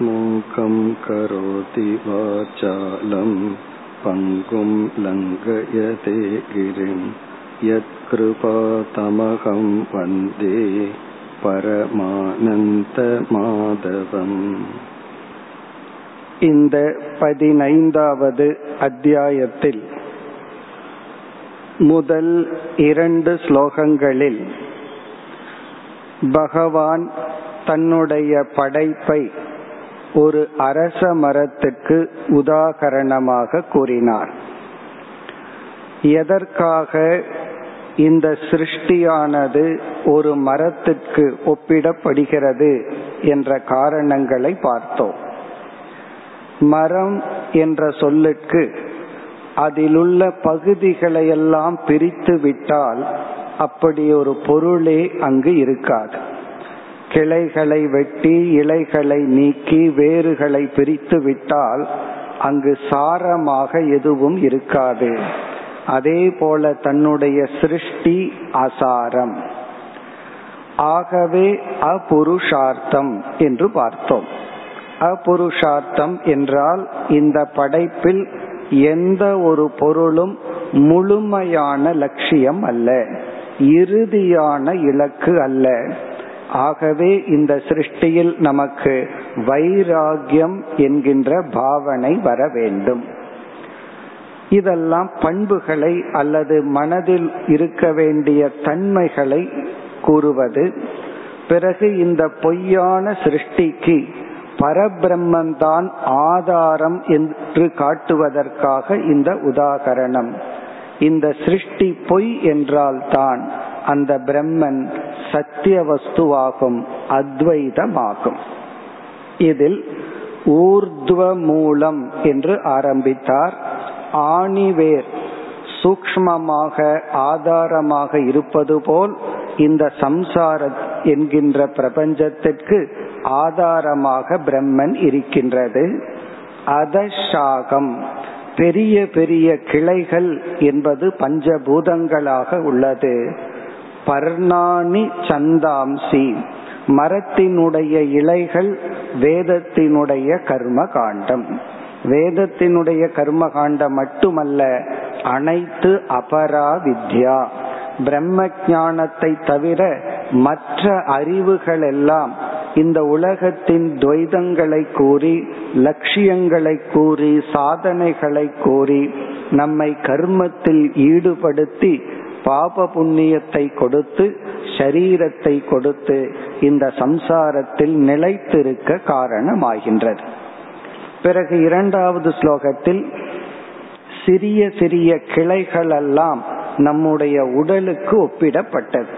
मूकं करोति वाचालं पङ्गुं लङ्घयते गिरिं यत्कृपातमहं वन्दे பரமானந்தமாதவம் இந்த பதினைந்தாவது அத்தியாயத்தில் முதல் இரண்டு ஸ்லோகங்களில் பகவான் தன்னுடைய படைப்பை ஒரு அரச மரத்துக்கு உதாகரணமாக கூறினார். எதற்காக இந்த சிருஷ்டியானது ஒரு மரத்துக்கு ஒப்பிடப்படுகிறது என்ற காரணங்களை பார்த்தோம். மரம் என்ற சொல்லுக்கு அதிலுள்ள பகுதிகளையெல்லாம் பிரித்து விட்டால் அப்படி ஒரு பொருளே அங்கு இருக்காது. கிளைகளை வெட்டி இலைகளை நீக்கி வேறுகளை பிரித்து விட்டால் அங்கு சாரமாக எதுவும் இருக்காது. அதே போல தன்னுடைய சிருஷ்டி அசாரம். ஆகவே அபுருஷார்த்தம் என்று பார்த்தோம். அபுருஷார்த்தம் என்றால் இந்த படைப்பில் எந்த ஒரு பொருளும் முழுமையான லட்சியம் அல்ல. இறுதியான இலக்கு அல்ல. ஆகவே இந்த சிருஷ்டியில் நமக்கு வைராகியம் என்கின்ற பாவனை வர வேண்டும். இதெல்லாம் பண்புகளை அல்லது மனதில் இருக்க வேண்டிய தன்மைகளை கூறுவது. பிறகு இந்த பொய்யான சிருஷ்டிக்கு பரபிரம்மந்தான் ஆதாரம் என்று காட்டுவதற்காக இந்த உதாகரணம். இந்த சிருஷ்டி பொய் என்றால்தான் அந்த பிரம்மன் சத்திய வஸ்துவாகும் அத்வைதமாகும். இதில் ஊர்துவ மூலம் என்று ஆரம்பித்தார். ஆணிவேர் சூக்மமாக ஆதாரமாக இருப்பது போல் இந்த சம்சார என்கின்ற பிரபஞ்சத்திற்கு ஆதாரமாக பிரம்மன் இருக்கின்றது. அதஷாகம் பெரிய பெரிய கிளைகள் என்பது பஞ்சபூதங்களாக உள்ளது. பர்ணாணி சந்தாம்சி. மரத்தினுடைய இலைகள் வேதத்தினுடைய கர்ம காண்டம் வேதத்தினுடைய கர்ம காண்டம் மட்டுமல்ல அனைத்து அபரா வித்யா பிரம்ம ஞானத்தை தவிர மற்ற அறிவுகள் எல்லாம் இந்த உலகத்தின் துவைதங்களை கூறி லட்சியங்களை கூறி சாதனைகளை கூறி நம்மை கர்மத்தில் ஈடுபடுத்தி பாப புண்ணியத்தை கொடுத்து சரீரத்தை கொடுத்து இந்த சம்சாரத்தில் நிலைத்திருக்க காரணமாகின்றது. பிறகு இரண்டாவது ஸ்லோகத்தில் சிறிய சிறிய கிளைகளெல்லாம் நம்முடைய உடலுக்கு ஒப்பிடப்பட்டது.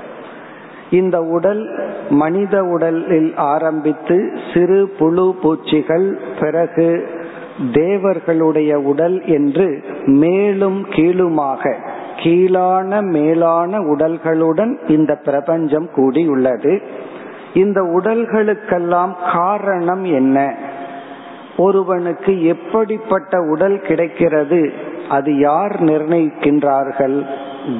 இந்த உடல் மனித உடலில் ஆரம்பித்து சிறு புழு பூச்சிகள் பிறகு தேவர்களுடைய உடல் என்று மேலும் கீழுமாக கீழான மேலான உடல்களுடன் இந்த பிரபஞ்சம் கூடியுள்ளது. இந்த உடல்களுக்கெல்லாம் காரணம் என்ன? ஒருவனுக்கு எப்படிப்பட்ட உடல் கிடைக்கிறது? அது யார் நிர்ணயிக்கின்றார்கள்?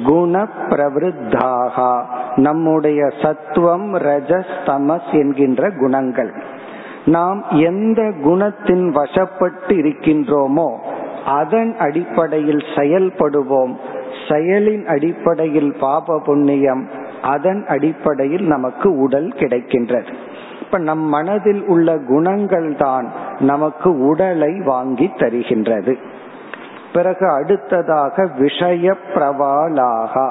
குண பிரவருத்தாகா நம்முடைய சத்துவம் ரஜஸ் தமஸ் என்கின்ற குணங்கள். நாம் எந்த குணத்தின் வசப்பட்டு இருக்கின்றோமோ அதன் அடிப்படையில் செயல்படுவோம். செயலின் அடிப்படையில் பாப புண்ணியம் அதன் அடிப்படையில் நமக்கு உடல் கிடைக்கின்றது. இப்ப நம் மனதில் உள்ள குணங்கள் தான் நமக்கு உடலை வாங்கி தருகின்றது. பிறகு அடுத்ததாக விஷய பிரவாலாகா.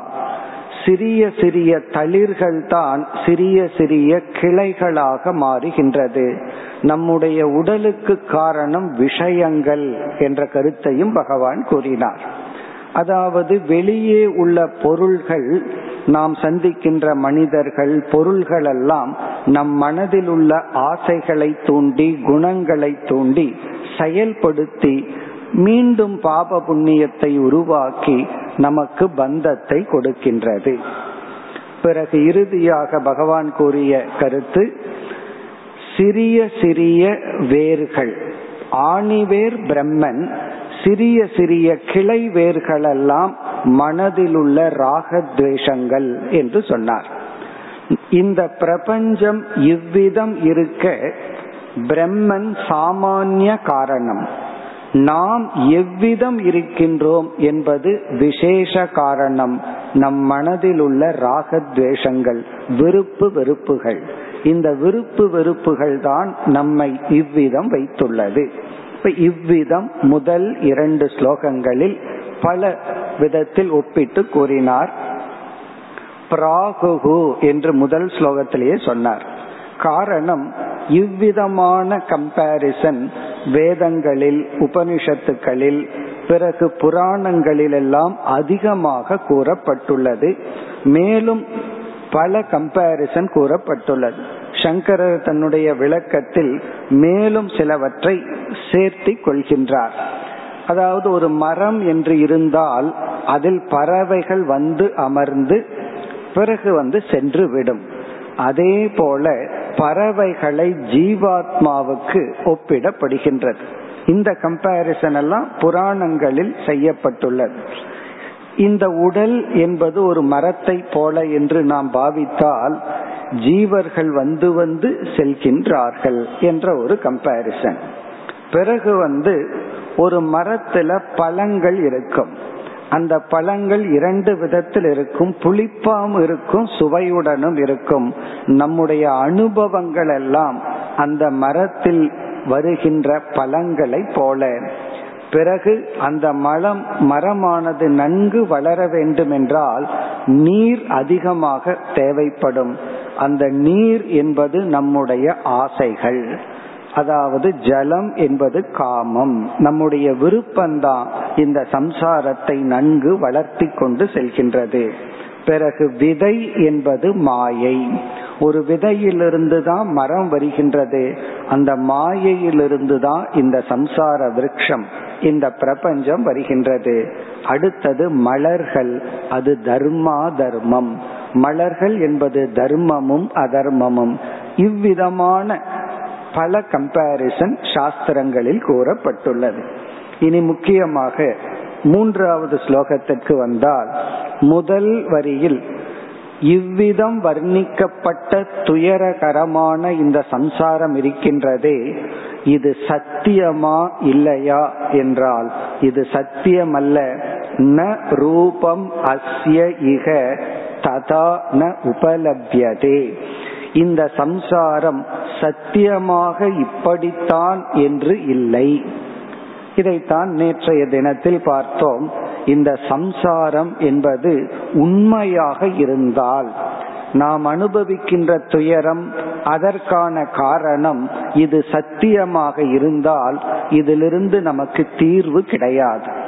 சிறிய சிறிய தளிர்கள் தான் சிறிய சிறிய கிளைகளாக மாறுகின்றது. நம்முடைய உடலுக்கு காரணம் விஷயங்கள் என்ற கருத்தையும் பகவான் கூறினார். அதாவது வெளியே உள்ள பொருள்கள் நாம் சந்திக்கின்ற மனிதர்கள் பொருள்கள் எல்லாம் நம் மனதில் உள்ள ஆசைகளை தூண்டி குணங்களை தூண்டி செயல்படுத்தி மீண்டும் பாப புண்ணியத்தை உருவாக்கி நமக்கு பந்தத்தை கொடுக்கின்றது. பிறகு இறுதியாக பகவான் கூறிய கருத்து சிறிய சிறிய வேர்கள் ஆணிவேர் பிரம்மன் சிறிய சிறிய கிளை வேர்களெல்லாம் மனதில் உள்ள ராகத்வேஷங்கள் என்று சொன்னார். இந்த பிரபஞ்சம் இவ்விதம் இருக்க பிரம்மன் சாமானிய காரணம். நாம் எவ்விதம் இருக்கின்றோம் என்பது விசேஷ காரணம். நம் மனதில் உள்ள ராகத்வேஷங்கள் விருப்பு வெறுப்புகள். இந்த விருப்பு வெறுப்புகள் தான் நம்மை இவ்விதம் வைத்துள்ளது. இப்ப இவ்விதம் முதல் இரண்டு ஸ்லோகங்களில் பல விதத்தில் ஒப்பிட்டு கூறினார். பிராகுகு என்று முதல் ஸ்லோகத்திலேயே சொன்னார். காரணம் இவ்விதமான கம்பாரிசன் வேதங்களில் உபனிஷத்துக்களில் பிறகு புராணங்களிலெல்லாம் அதிகமாக கூறப்பட்டுள்ளது. மேலும் பல கம்பாரிசன் கூறப்பட்டுள்ளது. சங்கரர் தன்னுடைய விளக்கத்தில் மேலும் சிலவற்றை சேர்த்தி கொள்கின்றார் அதாவது ஒரு மரம் என்று இருந்தால் அதில் பறவைகள் வந்து அமர்ந்து பிறகு வந்து சென்று விடும் அதே போல பறவைகளை ஜீவாத்மாவுக்கு ஒப்பிடப்படுகின்றது. இந்த கம்பாரிசன் எல்லாம் புராணங்களில் செய்யப்பட்டுள்ளது. இந்த உடல் என்பது ஒரு மரத்தை போல என்று நாம் பாவித்தால் ஜீவர்கள் வந்து வந்து செல்கின்றார்கள் என்ற ஒரு கம்பாரிசன் பிறகு வந்து ஒரு மரத்துல பழங்கள் இருக்கும். அந்த பழங்கள் இரண்டு விதத்தில் இருக்கும். புளிப்பாம் இருக்கும் சுவையுடனும் இருக்கும். நம்முடைய அனுபவங்கள் எல்லாம் அந்த மரத்தில் வருகின்ற பழங்களை போல. பிறகு அந்த மலம் மரமானது நன்கு வளர வேண்டும் என்றால் நீர் அதிகமாக தேவைப்படும். அந்த நீர் என்பது நம்முடைய ஆசைகள். அதாவது ஜலம் என்பது காமம். நம்முடைய விருப்பம்தான் இந்த சம்சாரத்தை நன்கு வளர்த்தி கொண்டு செல்கின்றது. பிறகு விதை என்பது மாயை. ஒரு விதையிலிருந்து தான் மரம் வருகின்றது. அந்த மாயையிலிருந்து தான் இந்த சம்சார விருட்சம் இந்த பிரபஞ்சம் வருகின்றது. அடுத்தது மலர்கள் அது தர்மா தர்மம். மலர்கள் என்பது தர்மமும் அதர்மமும். இவ்விதமான பல கம்பாரிசன் சாஸ்திரங்களில் கூறப்பட்டுள்ளது. இனி முக்கியமாக மூன்றாவது ஸ்லோகத்திற்கு வந்தால் முதல் வரியில் இவ்விதம் வர்ணிக்கப்பட்ட துயரகரமான இந்த சம்சாரம் இருக்கின்றதே இது சத்தியமா இல்லையா என்றால் இது சத்தியம் அல்ல ந ரூபம் அஸ்ய இக ததா ந உபலபியதே. இந்த சம்சாரம் சத்தியமாக இப்படித்தான் என்று இல்லை. இதைத்தான் நேற்றைய தினத்தில் பார்த்தோம். இந்த சம்சாரம் என்பது உண்மையாக இருந்தால் நாம் அனுபவிக்கின்ற துயரம் அதற்கான காரணம் இது சத்தியமாக இருந்தால் இதிலிருந்து நமக்கு தீர்வு கிடையாது.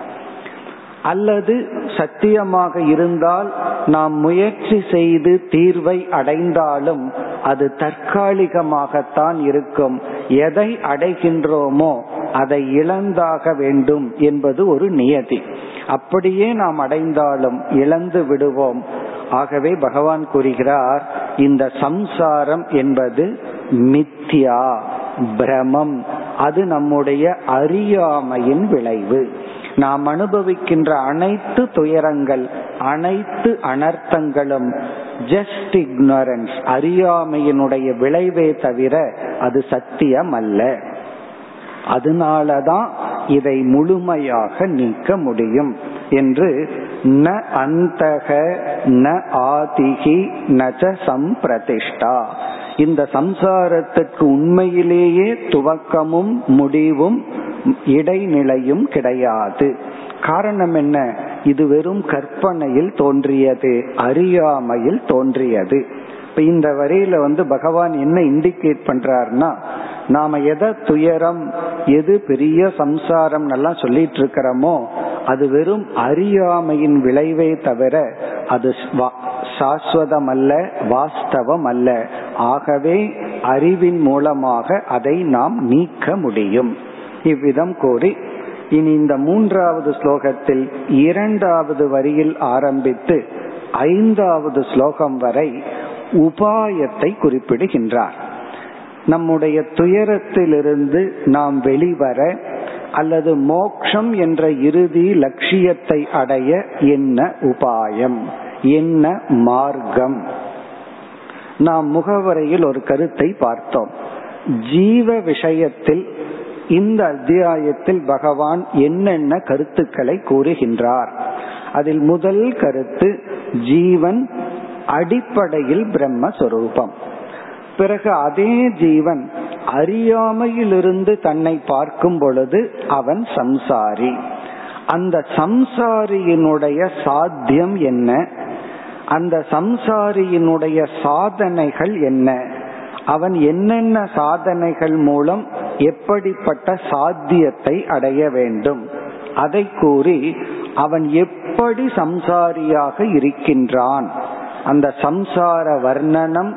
அல்லது சத்தியமாக இருந்தால் நாம் முயற்சி செய்து தீர்வை அடைந்தாலும் அது தற்காலிகமாகத்தான் இருக்கும். எதை அடைகின்றோமோ அதை இழந்தாக வேண்டும் என்பது ஒரு நியதி. அப்படியே நாம் அடைந்தாலும் இழந்து விடுவோம். ஆகவே பகவான் கூறுகிறார் இந்த சம்சாரம் என்பது மித்யா பிரமம் அது நம்முடைய அறியாமையின் விளைவு. நாம் அனுபவிக்கின்ற அனைத்து துயரங்கள் அனைத்து அனர்த்தங்களும் ஜஸ்ட் இக்னரன்ஸ் அறியாமையினுடைய விளைவே தவிர அது சத்தியம் அல்ல. அதனாலதான் இதை முழுமையாக நீக்க முடியும் என்று ந அந்தக ந ஆதிகி நச்ச சம்பிரதிஷ்டா. இந்த சம்சாரத்துக்கு உண்மையிலேயே துவக்கமும் முடிவும் இடைநிலையும் கிடையாது. காரணம் என்ன? இது வெறும் கற்பனையில் தோன்றியது அறியாமையில் தோன்றியது. இப்ப இந்த வரியில வந்து பகவான் என்ன இண்டிகேட் பண்றாருன்னா நாம எதை துயரம் எது பெரிய சம்சாரம் எல்லாம் சொல்லிட்டு இருக்கிறோமோ அது வெறும் அறியாமையின் விளைவே தவிர அது சாஸ்வதம் அல்ல வாஸ்தவம் அல்ல ஆகவே அறிவின் மூலமாக அதை நாம் நீக்க முடியும். இவ்விதம் கூறி இனி இந்த மூன்றாவது ஸ்லோகத்தில் இரண்டாவது வரியில் ஆரம்பித்து ஐந்தாவது ஸ்லோகம் வரை உபாயத்தை குறிப்பிடுகின்றார். நம்முடைய துயரத்திலிருந்து நாம் வெளிவர அல்லது மோக்ஷம் என்ற இறுதி லட்சியத்தை அடைய என்ன உபாயம் என்ன மார்க்கம்? நாம் முகவரையில் ஒரு கருத்தை பார்த்தோம். ஜீவ விஷயத்தில் இந்த அத்தியாயத்தில் பகவான் என்னென்ன கருத்துக்களை கூறுகின்றார்? அதில் முதல் கருத்து ஜீவன் அடிப்படையில் பிரம்மஸ்வரூபம். பிறகு அதே ஜீவன் அறியாமையிலிருந்து தன்னை பார்க்கும் பொழுது அவன் சம்சாரி. அந்த சம்சாரியினுடைய சாத்தியம் என்ன? அந்த சம்சாரியினுடைய சாதனைகள் என்ன? அவன் என்னென்ன சாதனைகள் மூலம் எப்படிப்பட்ட சாத்தியத்தை அடைய வேண்டும்? அதை கூறி அவன் எப்படி சம்சாரியாக இருக்கின்றான்? அந்த சம்சார வர்ணனம்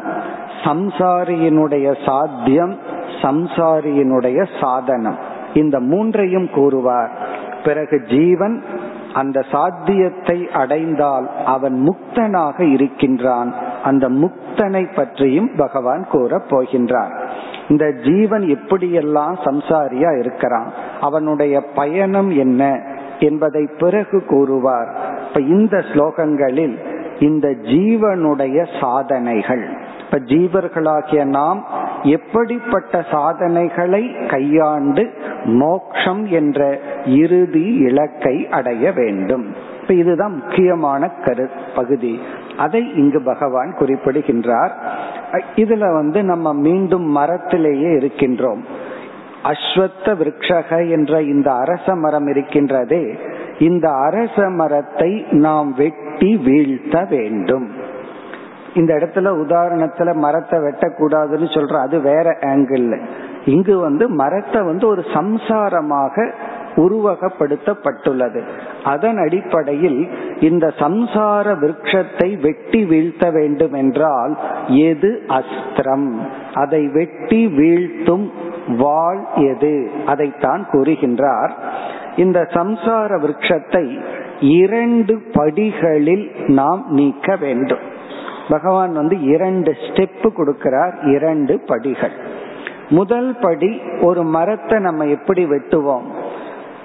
சம்சாரியினுடைய சாத்தியம் சம்சாரியினுடைய சாதனம். இந்த மூன்றையும் கூறுவார். பிறகு ஜீவன் அந்த சாத்தியத்தை அடைந்தால் அவன் முக்தனாக இருக்கின்றான். அந்த முக்தனை பற்றியும் பகவான் கூறப் போகின்றார். இந்த ஜீவன் எப்படியெல்லாம் சம்சாரியா இருக்கிறான் அவனுடைய பயணம் என்ன என்பதை பிறகு கூறுவார். இப்ப இந்த ஸ்லோகங்களில் இந்த ஜீவனுடைய சாதனைகள் இப்ப ஜீவர்களாகிய நாம் எப்படிப்பட்ட சாதனைகளை கையாண்டு மோக்ஷம் என்ற இறுதி இலக்கை அடைய வேண்டும். இப்ப இதுதான் முக்கியமான கரு பகுதி. அதை இங்கு பகவான் குறிப்பிடுகின்றார். இதுல வந்து நம்ம மீண்டும் மரத்திலேயே இருக்கின்றோம். அஸ்வத்த விரக்ஷக என்ற இந்த அரச மரம் இருக்கின்றதே இந்த அரச மரத்தை நாம் வெட்டி வீழ்த்த வேண்டும். இந்த இடத்துல உதாரணத்துல மரத்தை வெட்டக்கூடாதுன்னு சொல்ற அது வேற ஆங்கிள் இங்கு வந்து மரத்தை வந்து ஒரு சம்சாரமாக உருவகப்படுத்தப்பட்டுள்ளது. அதன் அடிப்படையில் இந்த சம்சார விருட்சத்தை வெட்டி வீழ்த்த வேண்டும் என்றால் எது அஸ்திரம்? அதை வெட்டி வீழ்த்தும் வாழ் எது? அதைத்தான் கூறுகின்றார். இந்த சம்சார விருட்சத்தை இரண்டு படிகளில் நாம் நீக்க வேண்டும். பகவான் வந்து இரண்டு ஸ்டெப் கொடுக்கிறார் இரண்டு படிகள். முதல் படி ஒரு மரத்தை நம்ம எப்படி வெட்டுவோம்?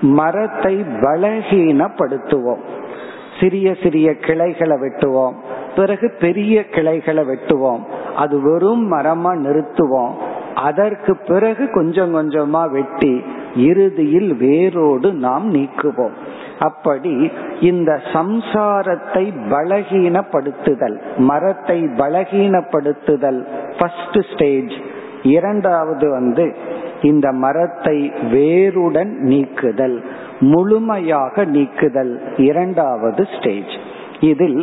மரத்தை பலகீனப்படுத்துவோம். சிறிய சிறிய கிளைகளை வெட்டுவோம். பிறகு பெரிய கிளைகளை வெட்டுவோம். அது வெறும் மரமா நிறுத்துவோம். அதற்கு பிறகு கொஞ்சம் கொஞ்சமா வெட்டி இறுதியில் வேரோடு நாம் நீக்குவோம். அப்படி இந்த சம்சாரத்தை பலகீனப்படுத்துதல் மரத்தை பலகீனப்படுத்துதல் ஃபர்ஸ்ட் ஸ்டேஜ் இரண்டாவது வந்து இந்த மரத்தை வேருடன் நீக்குதல் முழுமையாக நீக்குதல் இரண்டாவது ஸ்டேஜ் இதில்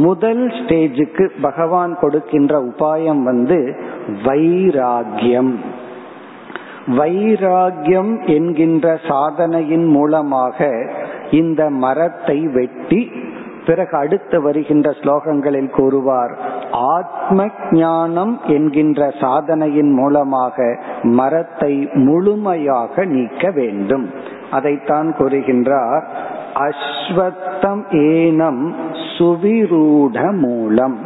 முதல் ஸ்டேஜுக்கு பகவான் கொடுக்கின்ற உபாயம் வந்து வைராகியம் வைராகியம் என்கின்ற சாதனையின் மூலமாக இந்த மரத்தை வெட்டி பிறகு அடுத்து வருகின்ற ஸ்லோகங்களில் கூறுவார் ஆத்ம ஞானம் என்கின்ற சாதனையின் மூலமாக மரத்தை முழுமையாக நீக்க வேண்டும். அதைத்தான் கூறுகின்றார் அஸ்வத்தம் ஏனம் சுவிரூட மூலம்.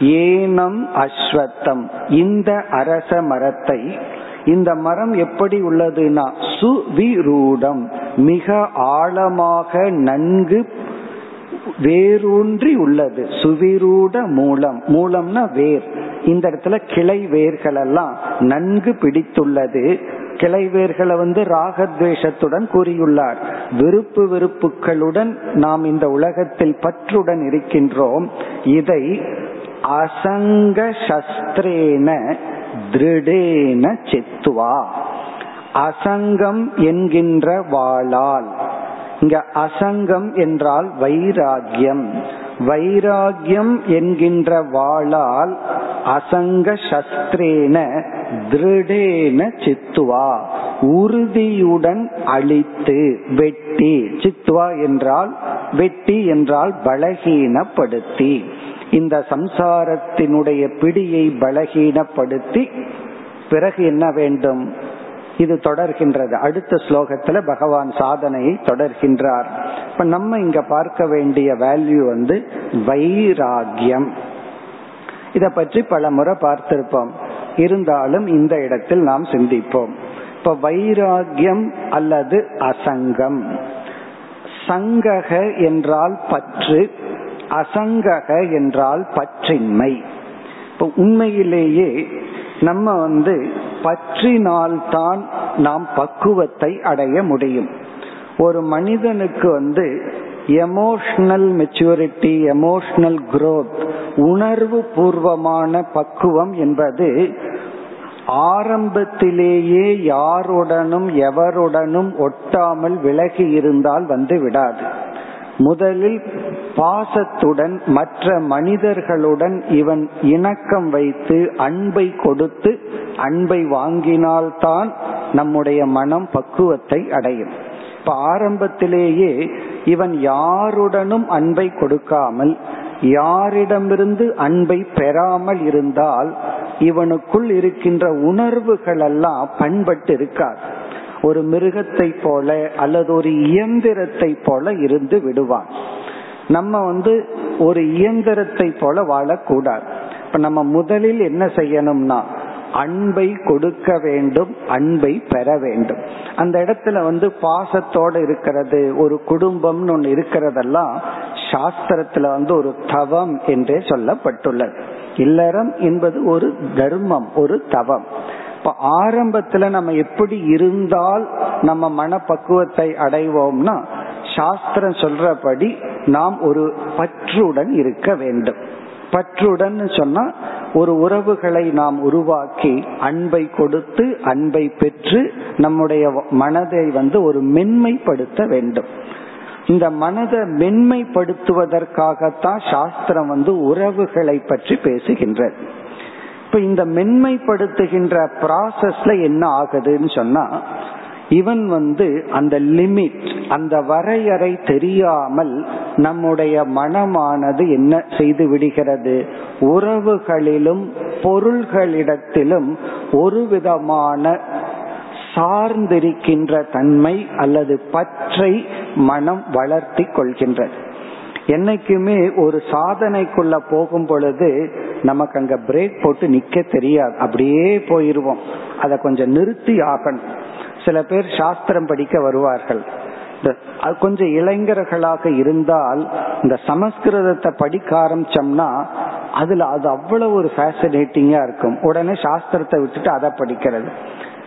ஏனம் அஸ்வத்தம் இந்த அரச மரத்தை இந்த மரம் எப்படி உள்ளதுன்னா சுவிரூடம் மிக ஆழமாக நன்கு வேரூன்றி உள்ளது. சுவிரூட மூலம். மூலம்னா வேர். இந்த இடத்துல கிளை வேர்கள் எல்லாம் நன்கு பிடித்துள்ளது. கிளை வேர்களை வந்து ராகத்வேஷத்துடன் கூறியுள்ளார். விருப்பு வெறுப்புகளுடன் நாம் இந்த உலகத்தில் பற்றுடன் இருக்கின்றோம். இதை அசங்க சஸ்திரேன திருடேன சித்துவா. அசங்கம் என்கின்ற வாளால். இங்க அசங்கம் என்றால் வைராகியம் வைராகியம் என்கின்ற வாளால் அசங்க சஸ்திரேன திருடேன சித்துவா. உறுதியுடன் அழித்து வெட்டி. சித்துவா என்றால் வெட்டி என்றால் பலகீனப்படுத்தி. இந்த சம்சாரத்தினுடைய பிடியை பலகீனப்படுத்தி பிறகு என்ன வேண்டும்? இது தொடர்கின்றது. அடுத்த ஸ்லோகத்துல பகவான் சாதனையை தொடர்கின்றார். இப்ப நம்ம இங்க பார்க்க வேண்டிய வேல்யூ வந்து வைராகியம். இத பற்றி பல முறை பார்த்திருப்போம். இருந்தாலும் இந்த இடத்தில் நாம் சிந்திப்போம். இப்ப வைராகியம் அல்லது அசங்கம். சங்கக என்றால் பற்று அசங்கக என்றால் பற்றின்மை. இப்ப உண்மையிலேயே நம்ம வந்து பற்றினால்தான் நாம் பக்குவத்தை அடைய முடியும். ஒரு மனிதனுக்கு வந்து எமோஷனல் மெச்சூரிட்டி எமோஷனல் குரோத் உணர்வு பூர்வமான பக்குவம் என்பது ஆரம்பத்திலேயே யாருடனும் எவருடனும் ஒட்டாமல் விலகி இருந்தால் வந்து விடாது. முதலில் பாசத்துடன் மற்ற மனிதர்களுடன் இவன் இணக்கம் வைத்து அன்பை கொடுத்து அன்பை வாங்கினால்தான் நம்முடைய மனம் பக்குவத்தை அடையும். இப்ப ஆரம்பத்திலேயே இவன் யாருடனும் அன்பை கொடுக்காமல் யாரிடமிருந்து அன்பை பெறாமல் இருந்தால் இவனுக்குள் இருக்கின்ற உணர்வுகள் எல்லாம் பண்பட்டு இருக்காது. ஒரு மிருகத்தை போல அல்லது ஒரு இயந்திரத்தை போல இருந்து விடுவான். நம்ம வந்து ஒரு இயந்திரத்தை போல வாழக்கூடாது. இப்ப நம்ம முதலில் என்ன செய்யணும்னா அன்பை கொடுக்க வேண்டும் அன்பை பெற வேண்டும். அந்த இடத்துல வந்து பாசத்தோட இருக்கிறது ஒரு குடும்பம்னு ஒன்று இருக்கிறதெல்லாம் சாஸ்திரத்துல வந்து ஒரு தவம் என்றே சொல்லப்பட்டுள்ளது. இல்லறம் என்பது ஒரு தர்மம் ஒரு தவம். அப்ப ஆரம்பத்துல நம்ம எப்படி இருந்தால் நம்ம மனப்பக்குவத்தை அடைவோம்னா சாஸ்திரம் சொல்றபடி நாம் ஒரு பற்றுடன் இருக்க வேண்டும். பற்றுடன் சொன்னா ஒரு உறவுகளை நாம் உருவாக்கி அன்பை கொடுத்து அன்பை பெற்று நம்முடைய மனதை வந்து ஒரு மென்மைப்படுத்த வேண்டும். இந்த மனதை மென்மைப்படுத்துவதற்காகத்தான் சாஸ்திரம் வந்து உறவுகளை பற்றி பேசுகின்றது. இப்ப இந்த மென்மைப்படுத்துகின்ற ப்ராசஸ்ல என்ன ஆகுதுன்னு சொன்னா இவன் வந்து அந்த லிமிட் அந்த வரையறை தெரியாமல் நம்முடைய மனமானது என்ன செய்து விடுகிறது? உறவுகளிலும் பொருள்களிடத்திலும் ஒரு விதமான சார்ந்திருக்கின்ற தன்மை அல்லது பற்றை மனம் வளர்த்தி கொள்கின்றது. என்னைக்குமே ஒரு சாதனைக்குள்ள போகும் பொழுது நமக்கு அங்க பிரேக் போட்டு நிக்க தெரியாது. அப்படியே போயிருவோம். அதை கொஞ்சம் நிறுத்தி ஆகணும். சில பேர் சாஸ்திரம் படிக்க வருவார்கள். அது கொஞ்சம் இளைஞர்களாக இருந்தால் இந்த சமஸ்கிருதத்தை படிக்க ஆரம்பிச்சோம்னா அதுல அது அவ்வளவு ஒரு ஃபேசினேட்டிங்கா இருக்கும். உடனே சாஸ்திரத்தை விட்டுட்டு அதை படிக்கிறது.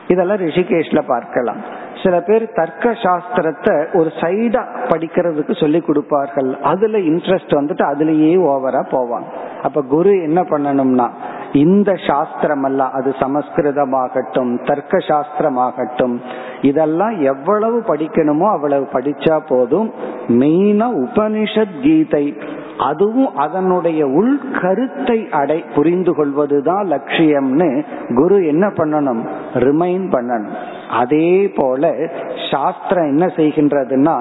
இதெல்லாம் ரிஷிகேஷ்ல பார்க்கலாம். சில பேர் தர்க்க சாஸ்திரத்தை ஒரு சைடா படிக்கிறதுக்கு சொல்லி கொடுப்பார்கள். அதுல இன்ட்ரெஸ்ட் வந்துட்டு அதுலயே ஓவரா போவாங்க. அப்ப குரு என்ன பண்ணணும்னா இந்த சாஸ்திரம் அல்ல அது சமஸ்கிருதமாகட்டும் தர்க்க சாஸ்திரமாகட்டும் இதெல்லாம் எவ்வளவு படிக்கணுமோ அவ்வளவு படிச்சா போதும். மெயினா உபனிஷத் கீதை. அதுவும் அதனுடைய உள் கருத்தை அடை புரிந்து கொள்வதுதான் லட்சியம்னு குரு என்ன பண்ணணும்? ரிமைன் பண்ணணும். அதே போல சாஸ்திரம் என்ன செய்கின்றதுன்னா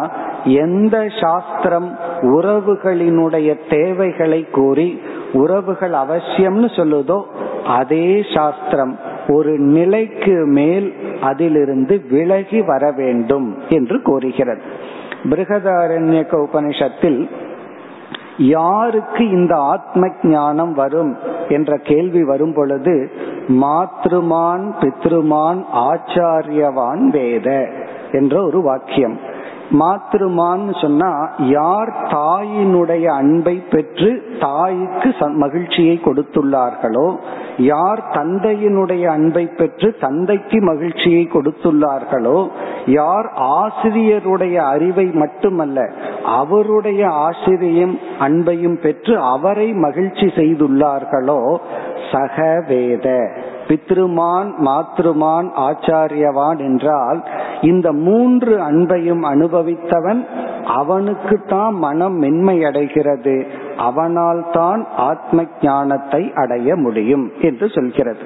எந்த சாஸ்திரம் உறவுகளினுடைய தேவைகளை கூறி உறவுகள் அவசியம்னு சொல்லுதோ அதே சாஸ்திரம் ஒரு நிலைக்கு மேல் அதிலிருந்து விலகி வர வேண்டும் என்று கூறுகிறது. பிருகதாரண்யக உபனிஷத்தில் யாருக்கு இந்த ஆத்ம ஞானம் வரும் என்ற கேள்வி வரும் பொழுது மாத்ருமான் பித்ருமான் ஆச்சாரியவான் வேத என்ற ஒரு வாக்கியம். மாத்ருமான் சொன்னா யார் தாயினுடைய அன்பை பெற்று தாய்க்கு மகிழ்ச்சியை கொடுத்துள்ளார்களோ யார் தந்தையினுடைய அன்பை பெற்று தந்தைக்கு மகிழ்ச்சியை கொடுத்துள்ளார்களோ யார் ஆசிரியருடைய அறிவை மட்டுமல்ல அவருடைய ஆசிரியம் அன்பையும் பெற்று அவரை மகிழ்ச்சி செய்துள்ளார்களோ சகவேத. பித்ருமான் மாத்ருமான் ஆச்சாரியவான் என்றால் இந்த மூன்று அன்பையும் அனுபவித்தவன் அவனுக்கு தான் மனம் மென்மை அடைகிறது அவனால் தான் ஆத்ம ஞானத்தை அடைய முடியும் என்று சொல்கிறது.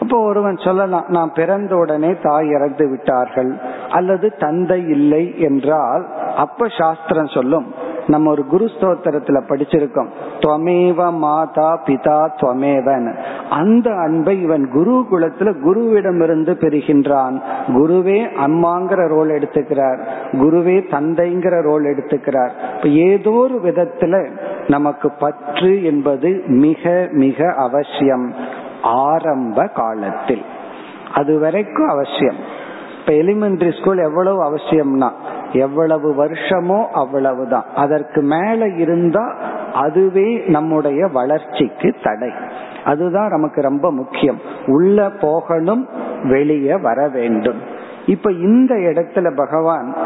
அப்போ ஒருவன் சொல்லலாம் நான் பிறந்த உடனே தாய் இறந்து விட்டார்கள் அல்லது தந்தை இல்லை என்றால் அப்ப சாஸ்திரம் சொல்லும் நம்ம ஒரு குரு ஸ்தோத்திரத்துல படிச்சிருக்கோம். துவமேவ மாதா பிதா துவமேவன். அந்த அன்பை இவன் குரு குலத்துல குருவிடமிருந்து பெறுகின்றான். குருவே அம்மாங்கிற ரோல் எடுத்துக்கிறார். குருவே தந்தைங்கிற ரோல் எடுத்துக்கிறார். இப்ப ஏதோ ஒரு விதத்துல நமக்கு பற்று என்பது மிக மிக அவசியம். ஆரம்ப காலத்தில். அது வரைக்கும் அவசியம். இப்ப எலிமெண்டரி ஸ்கூல் எவ்வளவு அவசியம்னா எவ்வளவு வருஷமோ அவ்வளவுதான். அதற்கு மேல இருந்தா அதுவே நம்முடைய வளர்ச்சிக்கு தடை. அதுதான் நமக்கு ரொம்ப முக்கியம். உள்ள போகணும் வெளியே வர வேண்டும். இப்ப இந்த இடத்துல பகவான்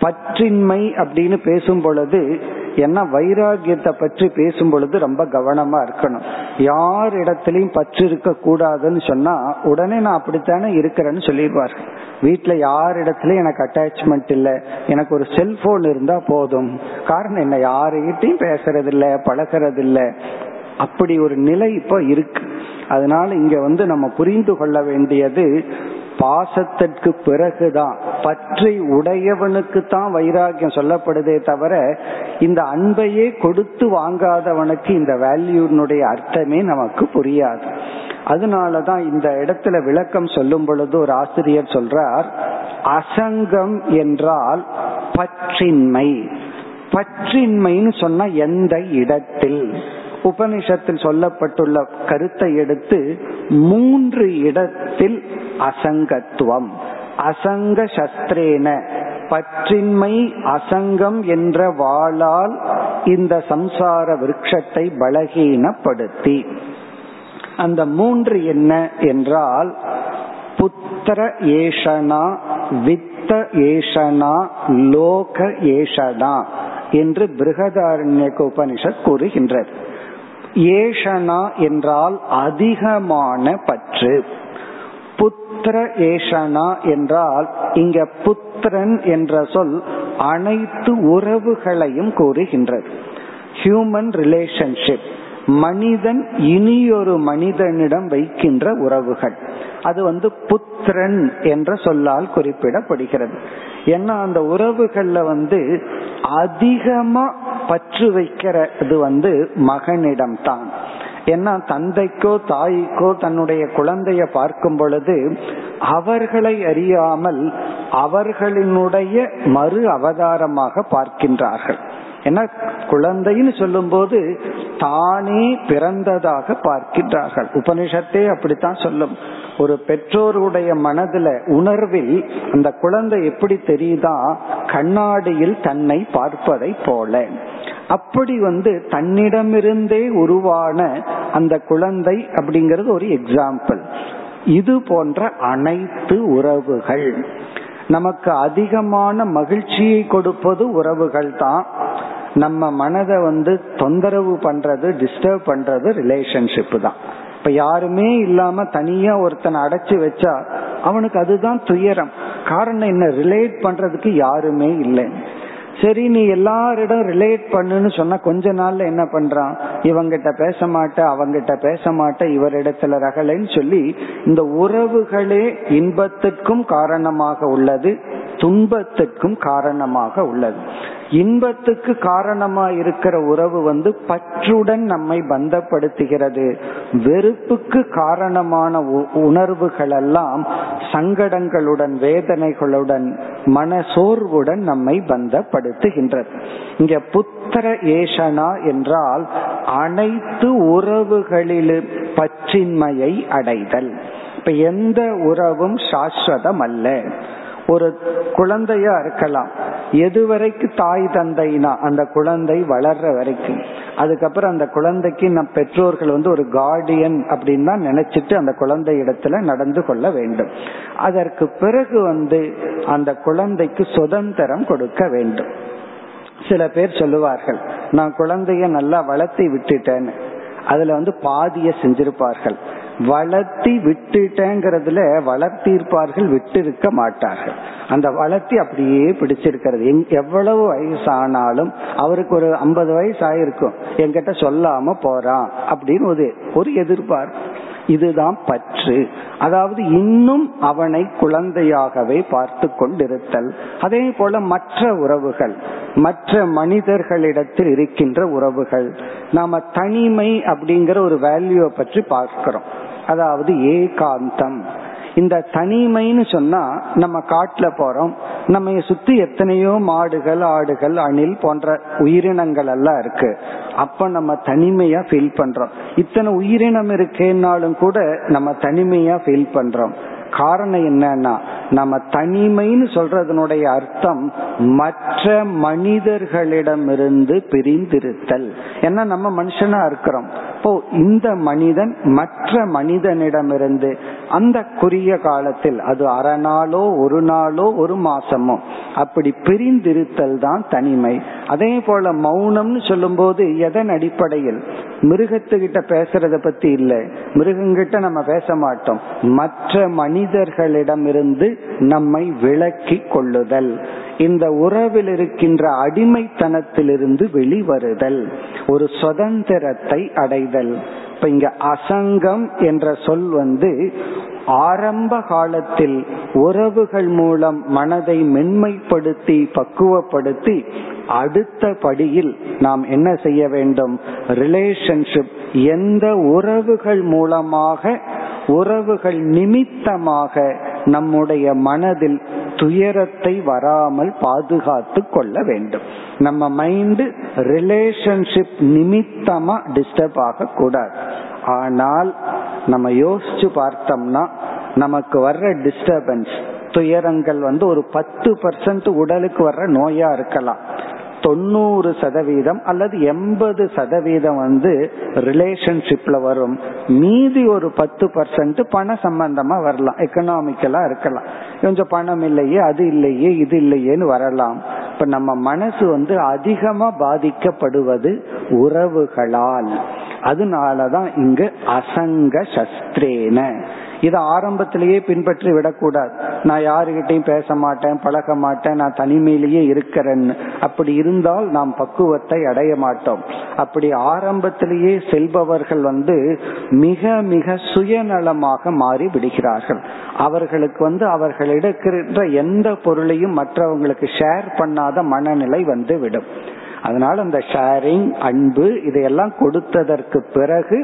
பற்றின்மை அப்படின்னு பேசும் பொழுது ஏன்னா வைராகியத்தை பற்றி பேசும் பொழுது ரொம்ப கவனமா இருக்கணும். யார் இடத்துலயும் பற்று இருக்க கூடாதுன்னு சொன்னா உடனே நான் அப்படித்தானே இருக்கிறேன்னு சொல்லிடுவார்கள். வீட்டுல யார் இடத்துலயும் எனக்கு அட்டாச்மெண்ட் இல்ல. எனக்கு ஒரு செல்போன் இருந்தா போதும். காரணம் என்ன? யாருகிட்டையும் பேசுறது இல்ல பழகிறது இல்ல அப்படி ஒரு நிலை இப்ப இருக்கு. அதனால இங்க வந்து நம்ம புரிந்து கொள்ள வேண்டியது பாசத்திற்கு பிறகுதான் பற்றி உடையவனுக்கு தான் வைராகியம் சொல்லப்படுதே தவிர இந்த அன்பையே கொடுத்து வாங்காதவனுக்கு இந்த வேல்யூனுடைய அர்த்தமே நமக்கு புரியாது. அதனாலதான் இந்த இடத்துல விளக்கம் சொல்லும் பொழுது ஒரு ஆசிரியர் சொல்றார் அசங்கம் என்றால் பற்றின்மை. பற்றின்மைன்னு சொன்னா எந்த இடத்தில்? உபனிஷத்தில் சொல்லப்பட்டுள்ள கருத்தை எடுத்து மூன்று இடத்தில் அசங்கத்துவம். அசங்க சஸ்திரேன பற்றின்மை அசங்கம் என்ற வாளால் இந்த சம்சார விருட்சத்தை பலகீனப்படுத்தி. அந்த மூன்று என்ன என்றால் புத்திர ஏஷனா வித்த ஏஷனா லோக ஏஷனா என்று பிருகதாரண்யக உபனிஷத் கூறுகின்றது. ஏஷனா என்றால் அதிகமான பற்று. புத்திர ஏஷனா என்றால் இங்க புத்திரன் என்ற சொல் அனைத்து உறவுகளையும் கூறுகின்றது. ஹியூமன் ரிலேஷன்ஷிப் மனிதன் இனியொரு மனிதனிடம் வைக்கின்ற உறவுகள். அது வந்து புத்திரன் என்ற சொல்லால் குறிப்பிடப்படுகிறது. ஏன்னா அந்த உறவுகள்ல வந்து அதிகமா பற்று வைக்கிறது வந்து மகனிடம் தான் ஏன்னா தந்தைக்கோ தாய்க்கோ தன்னுடைய குழந்தைய பார்க்கும் பொழுது அவர்களை அறியாமல் அவர்களினுடைய மறு அவதாரமாக பார்க்கின்றார்கள். ஏன்னா குழந்தைன்னு சொல்லும் போது தானே பிறந்ததாக பார்க்கின்றார்கள். உபனிஷத்தே அப்படித்தான் சொல்லும். ஒரு பெற்றோருடைய மனதுல உணர்வில் அந்த குழந்தை எப்படி தெரியுதா? கண்ணாடியில் தன்னை பார்ப்பதை போல. அப்படி வந்து தன்னிடமிருந்தே உருவான அந்த குழந்தை அப்படிங்கிறது ஒரு எக்ஸாம்பிள் இது போன்ற அனைத்து உறவுகள். நமக்கு அதிகமான மகிழ்ச்சியை கொடுப்பது உறவுகள் தான் நம்ம மனதை வந்து தொந்தரவு பண்றது டிஸ்டர்ப் பண்றது ரிலேஷன்ஷிப் தான். இப்ப யாருமே இல்லாம தனியா ஒருத்தனை அடைச்சு வச்சா அவனுக்கு அதுதான் துயரம். காரணம் என்ன? ரிலேட் பண்றதுக்கு யாருமே இல்லை. சரி நீ எல்லாரிடம் ரிலேட் பண்ணுன்னு சொன்னா கொஞ்ச நாள்ல என்ன பண்றான்? இவங்கிட்ட பேச மாட்டேன் அவங்கிட்ட பேச மாட்டேன் இவரிடத்துல ரகலைன்னு சொல்லி இந்த உறவுகளே இன்பத்துக்கும் காரணமாக உள்ளது துன்பத்துக்கும் காரணமாக உள்ளது. இன்பத்துக்கு காரணமா இருக்கிற உறவு வந்து பற்றுடன் நம்மை பந்தப்படுத்துகிறது. வெறுப்புக்கு காரணமான உணர்வுகள் எல்லாம் சங்கடங்களுடன் வேதனைகளுடன் மன சோர்வுடன் நம்மை பந்தப்படுத்துகின்றது இங்க புத்திர ஏஷனா என்றால் அனைத்து உறவுகளிலும் பற்றின்மையை அடைதல். இப்ப எந்த உறவும் சாஸ்வதம் அல்ல ஒரு குழந்தையா இருக்கலாம். எது வரைக்கும் தாய் தந்தைனா அந்த குழந்தை வளர்ற வரைக்கும். அதுக்கப்புறம் அந்த குழந்தைக்கு நம் பெற்றோர்கள் வந்து ஒரு கார்டியன் அப்படின்னு தான் நினைச்சிட்டு அந்த குழந்தை இடத்துல நடந்து கொள்ள வேண்டும். அதற்கு பிறகு வந்து அந்த குழந்தைக்கு சுதந்திரம் கொடுக்க வேண்டும். சில பேர் சொல்லுவார்கள் நான் குழந்தைய நல்லா வளர்த்தி விட்டுட்டேன்னு. அதுல வந்து பாதிய செஞ்சிருப்பார்கள். வளர்த்தி விட்டுட்டேங்கிறதுல வளர்த்திருப்பார்கள் விட்டு இருக்க மாட்டார்கள். அந்த வளர்த்தி அப்படியே பிடிச்சிருக்கிறது. எவ்வளவு வயசானாலும் அவருக்கு ஒரு ஐம்பது வயசு ஆயிருக்கும் என்கிட்ட சொல்லாம போறான் அப்படின்னு ஒரு ஒரு எதிர்பார்ப்பு. இதுதான் பற்று. அதாவது இன்னும் அவனை குழந்தையாகவே பார்த்து கொண்டிருத்தல். அதே போல மற்ற உறவுகள் மற்ற மனிதர்களிடத்தில் இருக்கின்ற உறவுகள் நாம தனிமை அப்படிங்கிற ஒரு வேல்யூவை பற்றி பார்க்கிறோம். அதாவது ஏகாந்தம். இந்த தனிமைன்னு சொன்னா நம்ம காட்டுல போறோம். நம்ம சுத்தி எத்தனையோ மாடுகள் ஆடுகள் அணில் போன்ற உயிரினங்கள் எல்லாம் இருக்கு. அப்ப நம்ம தனிமையா ஃபீல் பண்றோம். இத்தனை உயிரினம் இருக்கேன்னாலும் கூட நம்ம தனிமையா ஃபீல் பண்றோம். காரணம் என்னன்னா நம்ம தனிமைன்னு சொல்றதனுடைய அர்த்தம் மற்ற மனிதர்களிடமிருந்து பிரிந்திருத்தல். ஏன்னா நம்ம மனுஷனா இருக்கிறோம். இப்போ இந்த மனிதன் மற்ற மனிதனிடமிருந்து அந்த குறுகிய காலத்தில் அது அரை நாளோ ஒரு நாளோ ஒரு மாசமோ அப்படி பிரிந்திருத்தல் தான் தனிமை. அதே போல மௌனம்னு சொல்லும் போது எதன் அடிப்படையில்? மிருகத்துக்கிட்ட பேசுறத பத்தி இல்ல. மிருகங்கிட்ட நம்ம பேச மாட்டோம். மற்ற மனிதர்களிடமிருந்து நம்மை விளக்கி கொள்ளுதல். இந்த உறவில் இருக்கின்ற அடிமைத்தனத்திலிருந்து வெளிவருதல். ஒரு சுதந்திரத்தை அடைதல். இப்ப இங்க அசங்கம் என்ற சொல் வந்து ஆரம்ப காலத்தில் உறவுகள் மூலம் மனதை மென்மைப்படுத்தி பக்குவப்படுத்தி அடுத்த படியில் நாம் என்ன செய்ய வேண்டும்? ரிலேஷன்ஷிப் எந்த உறவுகள் மூலமாக உறவுகள் நிமித்தமாக நம்முடைய மனதில் துயரத்தை வராமல் பாதுகாத்து கொள்ள வேண்டும். நம்ம மைண்ட் ரிலேஷன்ஷிப் நிமித்தமா டிஸ்டர்ப் ஆக கூடாது ஆனால் நம்ம யோசிச்சு பார்த்தோம்னா நமக்கு வர்ற டிஸ்டர்பன்ஸ் துயரங்கள் வந்து ஒரு பத்து பர்சன்ட் உடலுக்கு வர்ற நோயா இருக்கலாம். தொண்ணூறு சதவீதம் அல்லது எண்பது சதவீதம் வந்து ரிலேஷன்ஷிப்ல வரும். மீதி ஒரு பத்து பர்சன்ட் பண சம்பந்தமா வரலாம். எக்கனாமிக்கலா இருக்கலாம். கொஞ்சம் பணம் இல்லையே அது இல்லையே இது இல்லையேன்னு வரலாம். இப்ப நம்ம மனசு வந்து அதிகமா பாதிக்கப்படுவது உறவுகளால். அதனாலதான் இங்கு அசங்க சஸ்திரேன. இதை ஆரம்பத்திலேயே பின்பற்றி விடக்கூடாது. நான் யாருகிட்டையும் பேச மாட்டேன் பழக மாட்டேன் நான் தனிமையிலேயே இருக்கிறேன்னு அப்படி இருந்தால் நாம் பக்குவத்தை அடைய மாட்டோம். அப்படி ஆரம்பத்திலேயே செல்பவர்கள் வந்து மிக மிக சுயநலமாக மாறி விடுகிறார்கள். அவர்களுக்கு வந்து அவர்களிடக்கிற எந்த பொருளையும் மற்றவங்களுக்கு ஷேர் பண்ணாத மனநிலை வந்து விடும். அதனால அந்த ஷேரிங் அன்பு இதையெல்லாம் கொடுத்ததற்கு பிறகு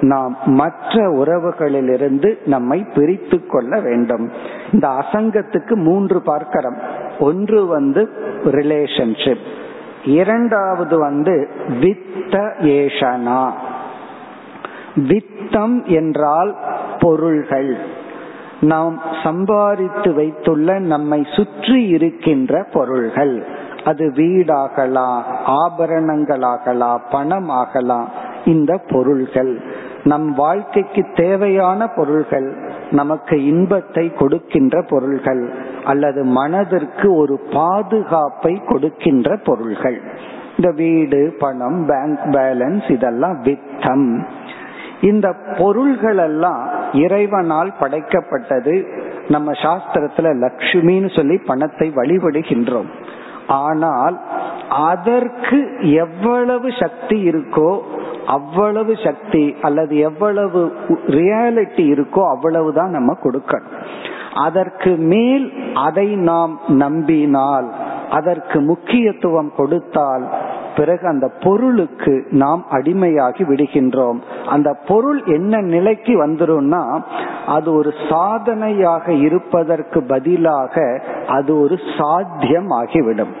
நாம் மற்ற உறவுகளிலிருந்து நம்மை பிரித்து கொள்ள வேண்டும். இந்த அசங்கத்துக்கு மூன்று பார்க்கிறோம் ஒன்று வந்து ரிலேஷன்ஷிப் இரண்டாவது வந்து வித்த ஏஷனா வித்தம் என்றால் பொருள்கள். நாம் சம்பாதித்து வைத்துள்ள நம்மை சுற்றி இருக்கின்ற பொருள்கள். அது வீடாகலாம் ஆபரணங்களாகலாம் பணம் ஆகலாம் இந்த பொருள்கள். நம் வாழ்க்கைக்கு தேவையான பொருள்கள் நமக்கு இன்பத்தை கொடுக்கின்ற பொருள்கள் அல்லது மனதிற்கு ஒரு பாதுகாப்பை கொடுக்கின்ற பொருள்கள். இந்த வீடு பணம் பேங்க் பேலன்ஸ் இதெல்லாம் வித்தம். இந்த பொருள்கள் எல்லாம் இறைவனால் படைக்கப்பட்டது நம்ம சாஸ்திரத்துல லக்ஷ்மின்னு சொல்லி பணத்தை வழிபடுகின்றோம். ஆனால் அதற்கு எவ்வளவு சக்தி இருக்கோ அவ்வளவு சக்தி அல்லது எவ்வளவு ரியாலிட்டி இருக்கோ அவ்வளவுதான் நம்ம கொடுக்கணும். அதற்கு மேல் அதை நாம் நம்பினால் அதற்கு முக்கியத்துவம் கொடுத்தால் பிறகு அந்த பொருளுக்கு நாம் அடிமையாகி விடுகின்றோம். அந்த பொருள் என்ன நிலைக்கு வந்துரும்னா அது ஒரு சாதனையாக இருப்பதற்கு பதிலாக அது ஒரு சாத்தியம் ஆகிவிடும்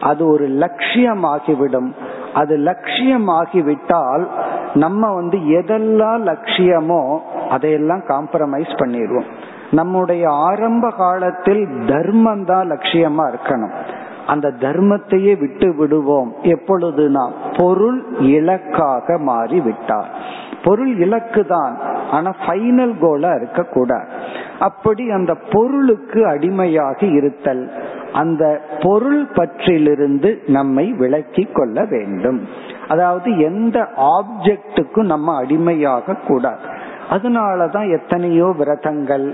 அது ஒரு லட்சியமாகிவிடும். அது லட்சியமாகிவிட்டால் நம்ம வந்து எதெல்லாம் லட்சியமோ அதையெல்லாம் காம்ப்ரமைஸ் பண்ணிடுவோம் நம்முடைய ஆரம்ப காலத்தில் தர்மம் தான் லட்சியமா இருக்கணும். அந்த தர்மத்தையே விட்டு விடுவோம். எப்பொழுது நாம் பொருள் இலக்காக மாறி விட்டார் பொருள் இலக்கு தான் ஆனா ஃபைனல் கோலா இருக்கக்கூடாது. அப்படி அந்த பொருளுக்கு அடிமையாக இருத்தல் அந்த பொருள் பற்றிலிருந்து நம்மை விலக்கி கொள்ள வேண்டும். அதாவது எந்த ஆப்ஜெக்டுக்கும் நம்ம அடிமையாக கூடாது. அதனாலதான் எத்தனையோ விரதங்கள்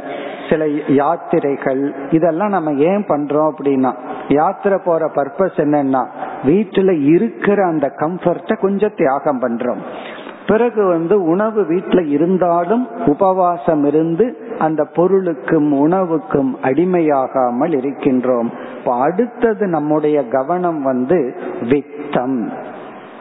சில யாத்திரைகள் இதெல்லாம் நம்ம ஏன் பண்றோம் அப்படின்னா யாத்திரை போற பர்பஸ் என்னன்னா வீட்டுல இருக்கிற அந்த கம்ஃபர்ட கொஞ்சம் தியாகம் பண்றோம். பிறகு வந்து உணவு வீட்டுல இருந்தாலும் உபவாசம் இருந்து அந்த பொருளுக்கும் உணவுக்கும் அடிமையாகாமல் இருக்கின்றோம். அடுத்தது நம்முடைய கவனம் வந்து வித்தம்.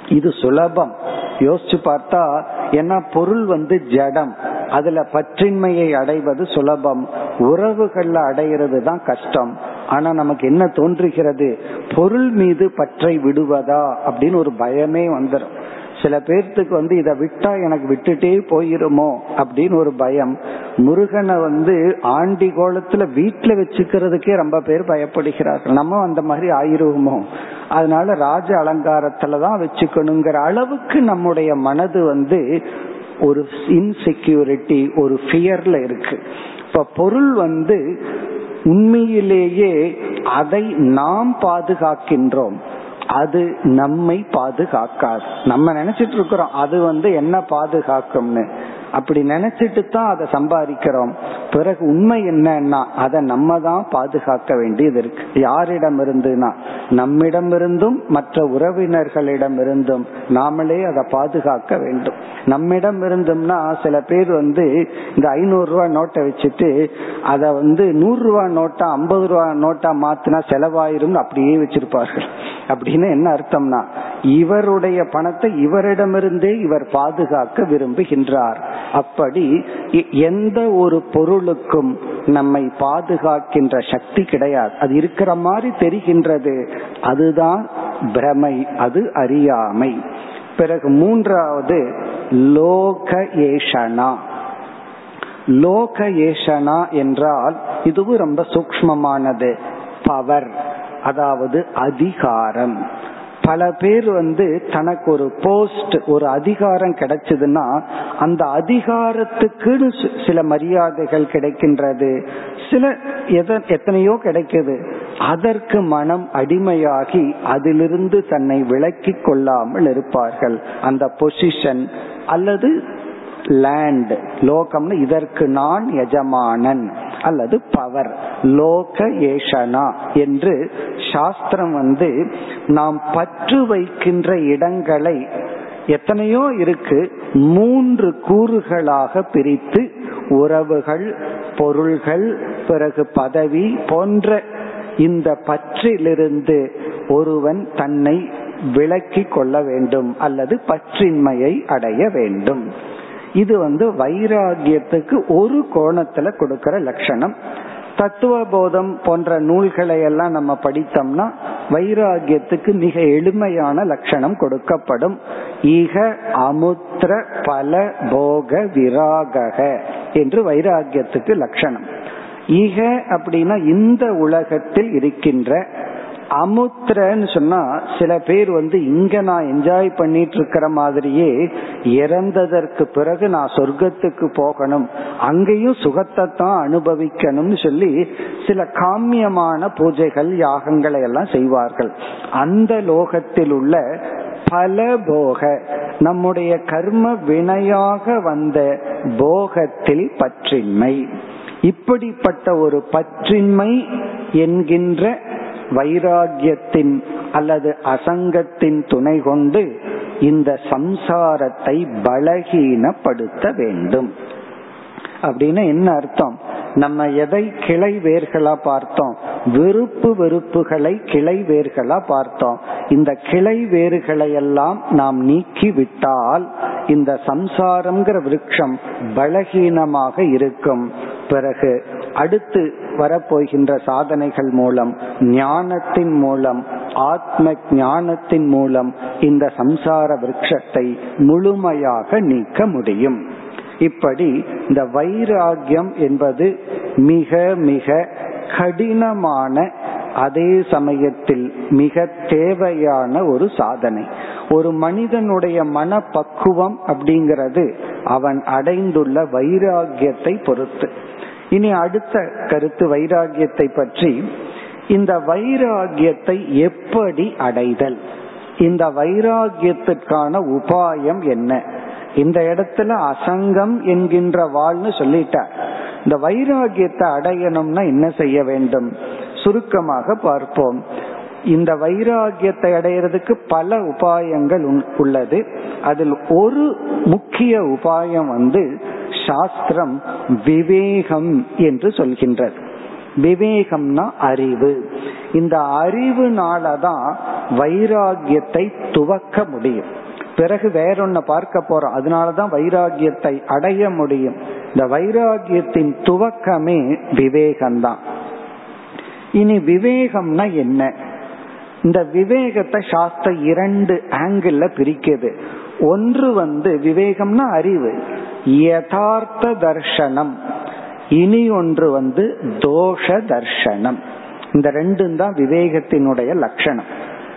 இது சுலபம். யோசிச்சு பார்த்தா ஏன்னா பொருள் வந்து ஜடம். அதுல பற்றின்மையை அடைவது சுலபம். உறவுகள்ல அடைகிறது தான் கஷ்டம். ஆனா நமக்கு என்ன தோன்றுகிறது? பொருள் மீது பற்றை விடுவதா? அப்படின்னு ஒரு பயமே வந்துடும் சில பேர்த்துக்கு வந்து இதை விட்டா எனக்கு விட்டுட்டே போயிருமோ? அப்படின்னு ஒரு பயம். முருகனை வந்து ஆண்டி கோலத்துல வீட்டுல வச்சுக்கிறதுக்கே ரொம்ப பேர் பயப்படுகிறார்கள். நம்ம அந்த மாதிரி ஆயிருவோமோ? அதனால ராஜ அலங்காரத்துலதான் வச்சுக்கணுங்கிற அளவுக்கு நம்முடைய மனது வந்து ஒரு இன்செக்யூரிட்டி ஒரு ஃபியர்ல இருக்கு. இப்ப பொருள் வந்து உண்மையிலேயே அதை நாம் பாதுகாக்கின்றோம். அது நம்மை பாதுகாக்காது. நம்ம நினைச்சிட்டு இருக்கிறோம் அது வந்து என்ன பாதுகாக்கும்னு. அப்படி நினைச்சிட்டு தான் அதை சம்பாதிக்கிறோம். பிறகு உண்மை என்னன்னா அதை நம்ம தான் பாதுகாக்க வேண்டியது இருக்கு. யாரிடம் இருந்துனா நம்மிடம் இருந்தும் மற்ற உறவினர்களிடம் இருந்தும் நாமளே அதை பாதுகாக்க வேண்டும். நம்மிடம் இருந்தோம்னா சில பேர் வந்து இந்த ஐநூறு ரூபாய் நோட்டை வச்சுட்டு அதை வந்து நூறு ரூபாய் நோட்டா ஐம்பது ரூபாய் நோட்டா மாத்தினா செலவாயிரும் அப்படியே வச்சிருப்பார்கள். அப்படின்னு என்ன அர்த்தம்னா இவருடைய பணத்தை இவரிடமிருந்தே இவர் பாதுகாக்க விரும்புகின்றார். அப்படி எந்த ஒரு பொருளுக்கும் நம்மை பாதுகாக்கின்ற சக்தி கிடையாது. அது இருக்கிற மாதிரி தெரிகின்றது. அதுதான் பிரமை அது அறியாமை. பிறகு மூன்றாவது லோக ஏஷனா லோக ஏஷனா என்றால் இதுவும் ரொம்ப சூக்மமானது பவர் அதாவது அதிகாரம். பல பேர் வந்து தனக்கு ஒரு போஸ்ட் ஒரு அதிகாரம் கிடைச்சதுன்னா அந்த அதிகாரத்துக்குன்னு சில மரியாதைகள் கிடைக்கின்றது. சில எத்தனையோ கிடைக்குது. அதற்கு மனம் அடிமையாகி அதிலிருந்து தன்னை விலக்கி கொள்ளாமல் இருப்பார்கள். அந்த பொசிஷன் அல்லது லேண்ட் லோகம்னு இதற்கு நான் எஜமானன். அல்லது பவர் லோக ஏஷனா என்று சாஸ்திரம் வந்து நாம் பற்று வைக்கின்ற இடங்களை எத்தனையோ இருக்கு. மூன்று கூறுகளாக பிரித்து உறவுகள் பொருள்கள் பிறகு பதவி போன்ற இந்த பற்றிலிருந்து ஒருவன் தன்னை விளக்கி கொள்ள வேண்டும் அல்லது பற்றின்மையை அடைய வேண்டும். இது வந்து வைராகியத்துக்கு ஒரு கோணத்துல கொடுக்கிற லட்சணம். தத்துவ போதம் போன்ற நூல்களை எல்லாம் நம்ம படித்தோம்னா வைராகியத்துக்கு மிக எளிமையான லட்சணம் கொடுக்கப்படும். ஈக அமுத்திர பல போக விராக என்று வைராகியத்துக்கு லட்சணம். ஈக அப்படின்னா இந்த உலகத்தில் இருக்கின்ற அமுத்திரன்னு சொன்னா சில பேர் வந்து இங்க நான் என்ஜாய் பண்ணிட்டு இருக்கிற மாதிரியே இறந்ததற்கு பிறகு நான் சொர்க்கத்துக்கு போகணும். அங்கேயும் சுகத்தை தான் அனுபவிக்கணும்னு சொல்லி சில காமியமான பூஜைகள் யாகங்களை எல்லாம் செய்வார்கள். அந்த லோகத்தில் உள்ள பல போக நம்முடைய கர்ம வினையாக வந்த போகத்தில் பற்றின்மை. இப்படிப்பட்ட ஒரு பற்றின்மை என்கின்ற வைராகியத்தின் அல்லது அசங்கத்தின் துணை கொண்டு இந்த சம்சாரத்தை பலகீனப்படுத்த வேண்டும். அப்படின்னு என்ன அர்த்தம்? நம்ம எதை கிளை வேர்களா பார்த்தோம்? வெறுப்பு வெறுப்புகளை கிளை வேர்களா பார்த்தோம். இந்த கிளை வேர்களை எல்லாம் நாம் நீக்கி விட்டால் இந்த சம்சாரம்ங்கிற விருட்சம் பலகீனமாக இருக்கும். பிறகு அடுத்து வரப்போகின்ற சாதனைகள் மூலம் ஞானத்தின் மூலம் ஆத்ம ஞானத்தின் மூலம் இந்த சம்சார விரக்ஷத்தை முழுமையாக நீக்க முடியும். இப்படி இந்த வைராகியம் என்பது மிக மிக கடினமான அதே சமயத்தில் மிக தேவையான ஒரு சாதனை. ஒரு மனிதனுடைய மனப்பக்குவம் அப்படிங்கிறது அவன் அடைந்துள்ள வைராகியத்தை பொறுத்து. இனி அடுத்த கருத்து வைராகியத்தை பற்றி. இந்த வைராகியத்தை எப்படி அடைதல்? இந்த வைராகியத்திற்கான உபாயம் என்ன? இந்த இடத்துல அசங்கம் என்கின்ற வாழ்னு சொல்லிட்டார். இந்த வைராகியத்தை அடையணும்னா என்ன செய்ய வேண்டும்? சுருக்கமாக பார்ப்போம். இந்த வைராகியத்தை அடையிறதுக்கு பல உபாயங்கள் உள்ளது. அதில் ஒரு முக்கிய உபாயம் வந்து சாஸ்திரம் விவேகம் என்று சொல்கின்றது. விவேகம்னா அறிவு. இந்த அறிவுனாலதான் வைராகியத்தை துவக்க முடியும். பிறகு வேறொன்ன பார்க்க போறோம். அதனாலதான் வைராகியத்தை அடைய முடியும். இந்த வைராகியத்தின் துவக்கமே விவேகம்தான். இனி விவேகம்னா என்ன? இந்த விவேகத்தை சாஸ்திர இரண்டு ஆங்கிள் பிரிக்குது ஒன்று வந்து விவேகம்னா அறிவு யதார்த்த தர்ஷனம். இனி ஒன்று வந்து தோஷ தர்ஷனம். இந்த ரெண்டும் தான் விவேகத்தினுடைய லட்சணம்.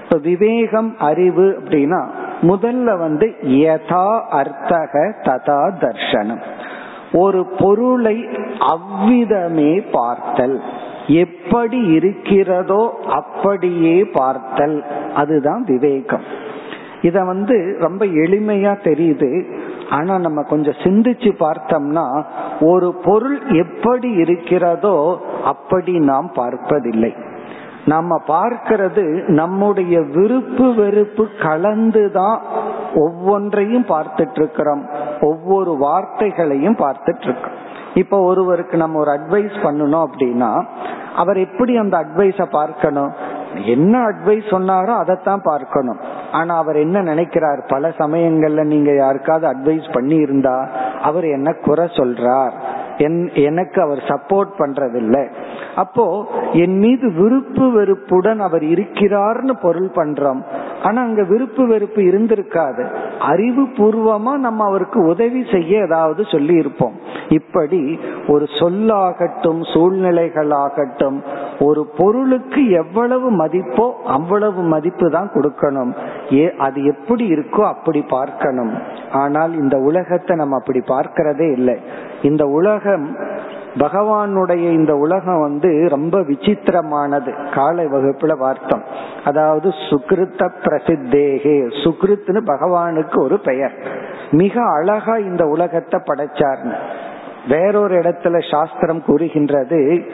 இப்ப விவேகம் அறிவு அப்படின்னா முதல்ல வந்து யதா அர்த்தக ததா தர்ஷனம். ஒரு பொருளை அவ்விதமே பார்த்தல். எப்படி இருக்கிறதோ அப்படியே பார்த்தல். அதுதான் விவேகம். இத வந்து ரொம்ப எளிமையா தெரியுது. ஆனா நம்ம கொஞ்சம் சிந்திச்சு பார்த்தோம்னா ஒரு பொருள் எப்படி இருக்கிறதோ அப்படி நாம் பார்ப்பதில்லை. நம்ம பார்க்கிறது நம்முடைய விருப்பு வெறுப்பு கலந்துதான் ஒவ்வொன்றையும் பார்த்துட்டு இருக்கிறோம் ஒவ்வொரு வார்த்தைகளையும் பார்த்துட்டு இருக்கோம் இப்ப ஒருவருக்கு நம்ம ஒரு அட்வைஸ் பண்ணணும் அப்படின்னா அவர் எப்படி அந்த அட்வைஸ பார்க்கணும்? என்ன அட்வைஸ் சொன்னாரோ அதைத்தான் பார்க்கணும். ஆனா அவர் என்ன நினைக்கிறார்? பல சமயங்கள்ல நீங்க யாருக்காவது அட்வைஸ் பண்ணி இருந்தா அவர் என்ன குறை சொல்றார்? எனக்கு அவர் சப்போர்ட் பண்றதில்லை. அப்போ என் மீது விருப்பு வெறுப்புடன் அவர் இருக்கிறார்னு பொருள் பண்றோம். ஆனா அங்க விருப்பு வெறுப்பு இருந்திருக்காது. அறிவு பூர்வமா நம்ம அவருக்கு உதவி செய்ய ஏதாவது சொல்லி இருப்போம் இப்படி ஒரு சொல்லாகட்டும் சூழ்நிலைகளாகட்டும் ஒரு பொருளுக்கு எவ்வளவு மதிப்போ அவ்வளவு மதிப்பு தான் கொடுக்கணும். ஏ அது எப்படி இருக்கோ அப்படி பார்க்கணும். ஆனால் இந்த உலகத்தை நம்ம அப்படி பார்க்கிறதே இல்லை. இந்த உலகம் பகவானுடைய இந்த உலகம் வந்து ரொம்ப விசித்திரமானது காலை வகுப்புல வார்த்தம். அதாவது சுகிருத்த பிரசித்தேகே சுகிருத்னு பகவானுக்கு ஒரு பெயர். மிக அழகா இந்த உலகத்தை படைச்சார்னு. வேறொரு இடத்துல சாஸ்திரம் கூறுகின்றது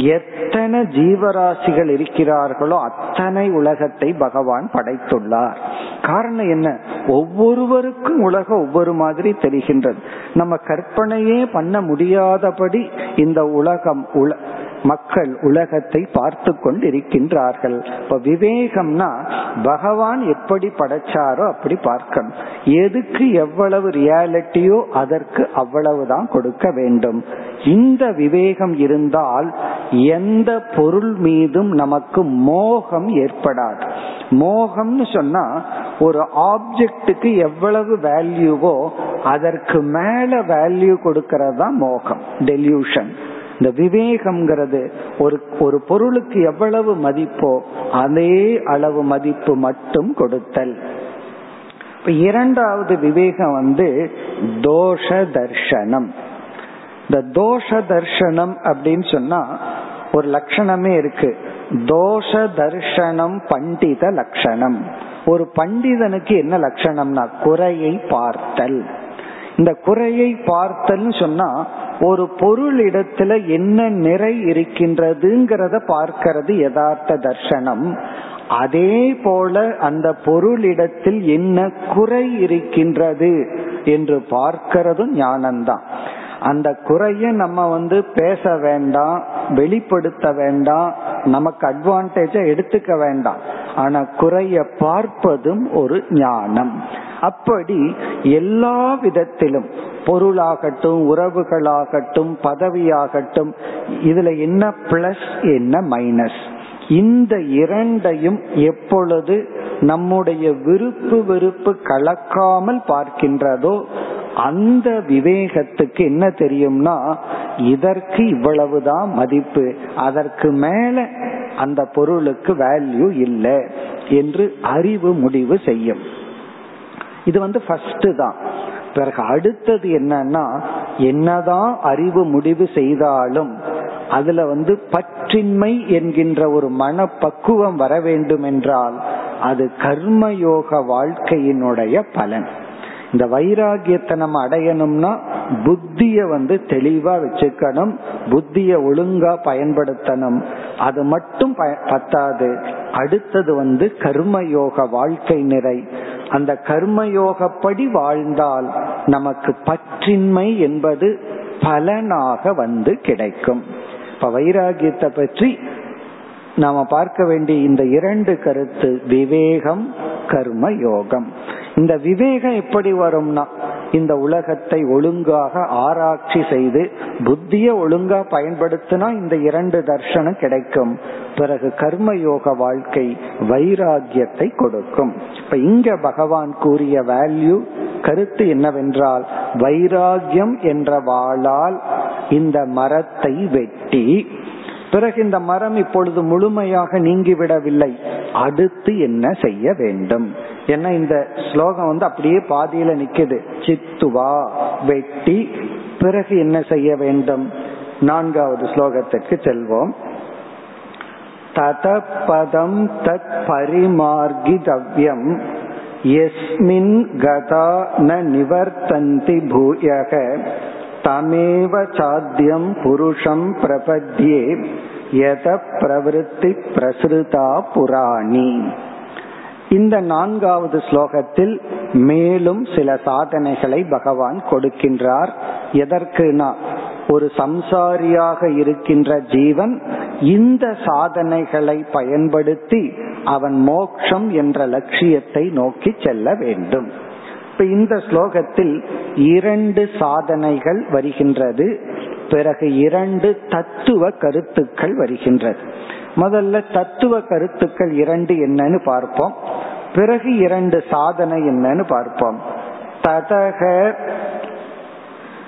எத்தனை ஜீவராசிகள் இருக்கிறார்களோ அத்தனை உலகத்தை பகவான் படைத்துள்ளார். காரணம் என்ன? ஒவ்வொருவருக்கும் உலகம் ஒவ்வொரு மாதிரி தெரிகின்றது. நம்ம கற்பனையே பண்ண முடியாதபடி இந்த உலகம் உல மக்கள் உலகத்தை பார்த்து கொண்டு இருக்கின்றார்கள் இப்ப விவேகம்னா பகவான் எப்படி படைச்சாரோ அப்படி பார்க்கணும். எதுக்கு எவ்வளவு ரியாலிட்டியோ அதற்கு அவ்வளவுதான் கொடுக்க வேண்டும். இந்த விவேகம் இருந்தால் எந்த பொருள் மீதும் நமக்கு மோகம் ஏற்படாது. மோகம்னு சொன்னா ஒரு ஆப்ஜெக்டுக்கு எவ்வளவு வேல்யூவோ அதற்கு மேல வேல்யூ கொடுக்கறது தான் மோகம் டெல்யூஷன். இந்த விவேகம்ங்கிறது ஒரு ஒரு பொருளுக்கு எவ்வளவு மதிப்போ அதே அளவு மதிப்பு மட்டும் கொடுத்தல். இப்ப இரண்டாவது விவேகம் வந்து தோஷ தர்ஷனம் இந்த தோஷ தர்ஷனம் அப்படின்னு சொன்னா ஒரு லட்சணமே இருக்கு. தோஷ தர்ஷனம் பண்டித லட்சணம். ஒரு பண்டிதனுக்கு என்ன லட்சணம்னா குறையை பார்த்தல். இந்த குறையை பார்த்தல்னு சொன்னா ஒரு பொருளிடத்துல என்ன நிறை இருக்கின்றதுங்கிறத பார்க்கிறது யதார்த்த தர்ஷனம் அதே போல அந்த பொருளிடத்தில் என்ன குறை இருக்கின்றது என்று பார்க்கிறதும் ஞானம்தான் அந்த குறைய நம்ம வந்து பேச வேண்டாம் வெளிப்படுத்த வேண்டாம் நமக்கு அட்வான்டேஜ எடுத்துக்க வேண்டாம். ஆனா குறைய பார்ப்பதும் ஒரு ஞானம். அப்படி எல்லா விதத்திலும் பொருளாகட்டும் உறவுகளாகட்டும் பதவியாகட்டும் இதுல என்ன பிளஸ் என்ன மைனஸ் இந்த இரண்டையும் எப்பொழுது நம்முடைய விருப்பு வெறுப்பு கலக்காமல் பார்க்கின்றதோ அந்த விவேகத்துக்கு என்ன தெரியும்னா இதற்கு இவ்வளவுதான் மதிப்பு அதற்கு மேல அந்த பொருளுக்கு வேல்யூ இல்லை என்று அறிவு முடிவு செய்யும். இது வந்து ஃபர்ஸ்ட் தான். பிறகு அடுத்தது என்னன்னா என்னதான் அறிவு முடிவு செய்தாலும் அதுல வந்து பற்றின்மை என்கின்ற ஒரு மனப்பக்குவம் வர வேண்டும் என்றால் அது கர்மயோக வாழ்க்கையினுடைய பலன். இந்த வைராகியத்தை நம்ம அடையணும்னா புத்திய வந்து தெளிவா வச்சுக்கணும். புத்திய ஒழுங்கா பயன்படுத்தணும். அது மட்டும் பத்தாது. அடுத்தது வந்து கர்மயோக வாழ்க்கை நிறை. அந்த கர்மயோகப்படி வாழ்ந்தால் நமக்கு பற்றின்மை என்பது பலனாக வந்து கிடைக்கும். இப்ப வைராகியத்தை பற்றி நாம பார்க்க வேண்டிய இந்த இரண்டு கருத்து விவேகம் கர்ம யோகம். இந்த விவேகம் எப்படி வரும்னா இந்த உலகத்தை ஒழுங்காக ஆராய்ச்சி செய்து புத்திய ஒழுங்கா பயன்படுத்தினா இந்த இரண்டு தர்ஷனம் கிடைக்கும். பிறகு கர்மயோக வாழ்க்கை வைராகியத்தை கொடுக்கும். இப்ப இங்க பகவான் கூறிய வேல்யூ கருத்து என்னவென்றால் வைராகியம் என்ற வாளால் இந்த மரத்தை வெட்டி பிறகு இந்த மரம் இப்பொழுது முழுமையாக நீங்கிவிடவில்லை. அடுத்து என்ன செய்ய வேண்டும்? ஏன்னா இந்த ஸ்லோகம் வந்து அப்படியே பாதியில நிக்குது. சித்துவா வெட்டி பிறகு என்ன செய்ய வேண்டும்? நான்காவது ஸ்லோகத்திற்கு செல்வோம். ததபதம் தத் பரிமார்கிதவ்யம். எஸ்மின் கதா ந நிவர்த்தந்தி பூயக. தமேவ சாத்தியம் புருஷம் பிரபத்யே யத பிரவருத்தி பிரசுதா புராணி. இந்த நான்காவது ஸ்லோகத்தில் மேலும் சில சாதனைகளை பகவான் கொடுக்கின்றார். எதற்குனா ஒரு சம்சாரியாக இருக்கின்ற ஜீவன் இந்த சாதனைகளை பயன்படுத்தி அவன் மோக்ஷம் என்ற லட்சியத்தை நோக்கி செல்ல வேண்டும். இப்ப இந்த ஸ்லோகத்தில் இரண்டு சாதனைகள் வருகின்றது. பிறகு இரண்டு தத்துவ கருத்துக்கள் வருகின்றது. முதல்ல தத்துவ கருத்துக்கள் இரண்டு என்னன்னு பார்ப்போம். பிறகு இரண்டு சாதனை என்னன்னு பார்ப்போம். ததக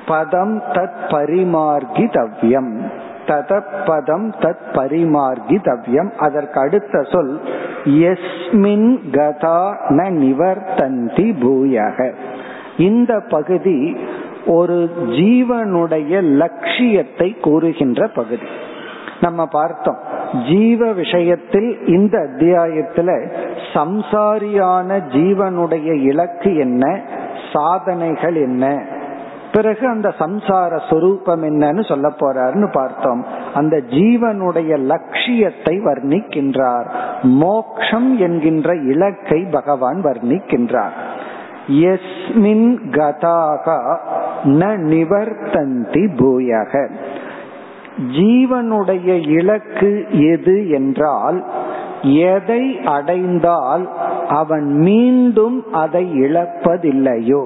பதம் தத் பரிமார்கிதவ்யம். ததப்பதம் தத் பரிமார்கிதவ்யம் அதற்கு அடுத்த சொல் எஸ்மின் கதா ந நிவர்த்தந்தி பூயக. இந்த பகுதி ஒரு ஜீவனுடைய லட்சியத்தை கூறுகின்ற பகுதி. நம்ம பார்த்தோம் ஜீவ விஷயத்தில் இந்த அத்தியாயத்துல சம்சாரியான ஜீவனுடைய இலக்கு என்ன சாதனைகள் என்ன பிறகு அந்த சம்சார சொரூபம் என்னன்னு சொல்ல போறாருன்னு பார்த்தோம். அந்த ஜீவனுடைய லட்சியத்தை வர்ணிக்கின்றார். மோக்ஷம் என்கின்ற இலக்கை பகவான் வர்ணிக்கின்றார். எஸ்மின் கதாகா ந நிவர்த்தந்தி பூயக. ஜீவனுடைய இலக்கு எது என்றால் எதை அடைந்தால் அவன் மீண்டும் அதை இழப்பதில்லையோ?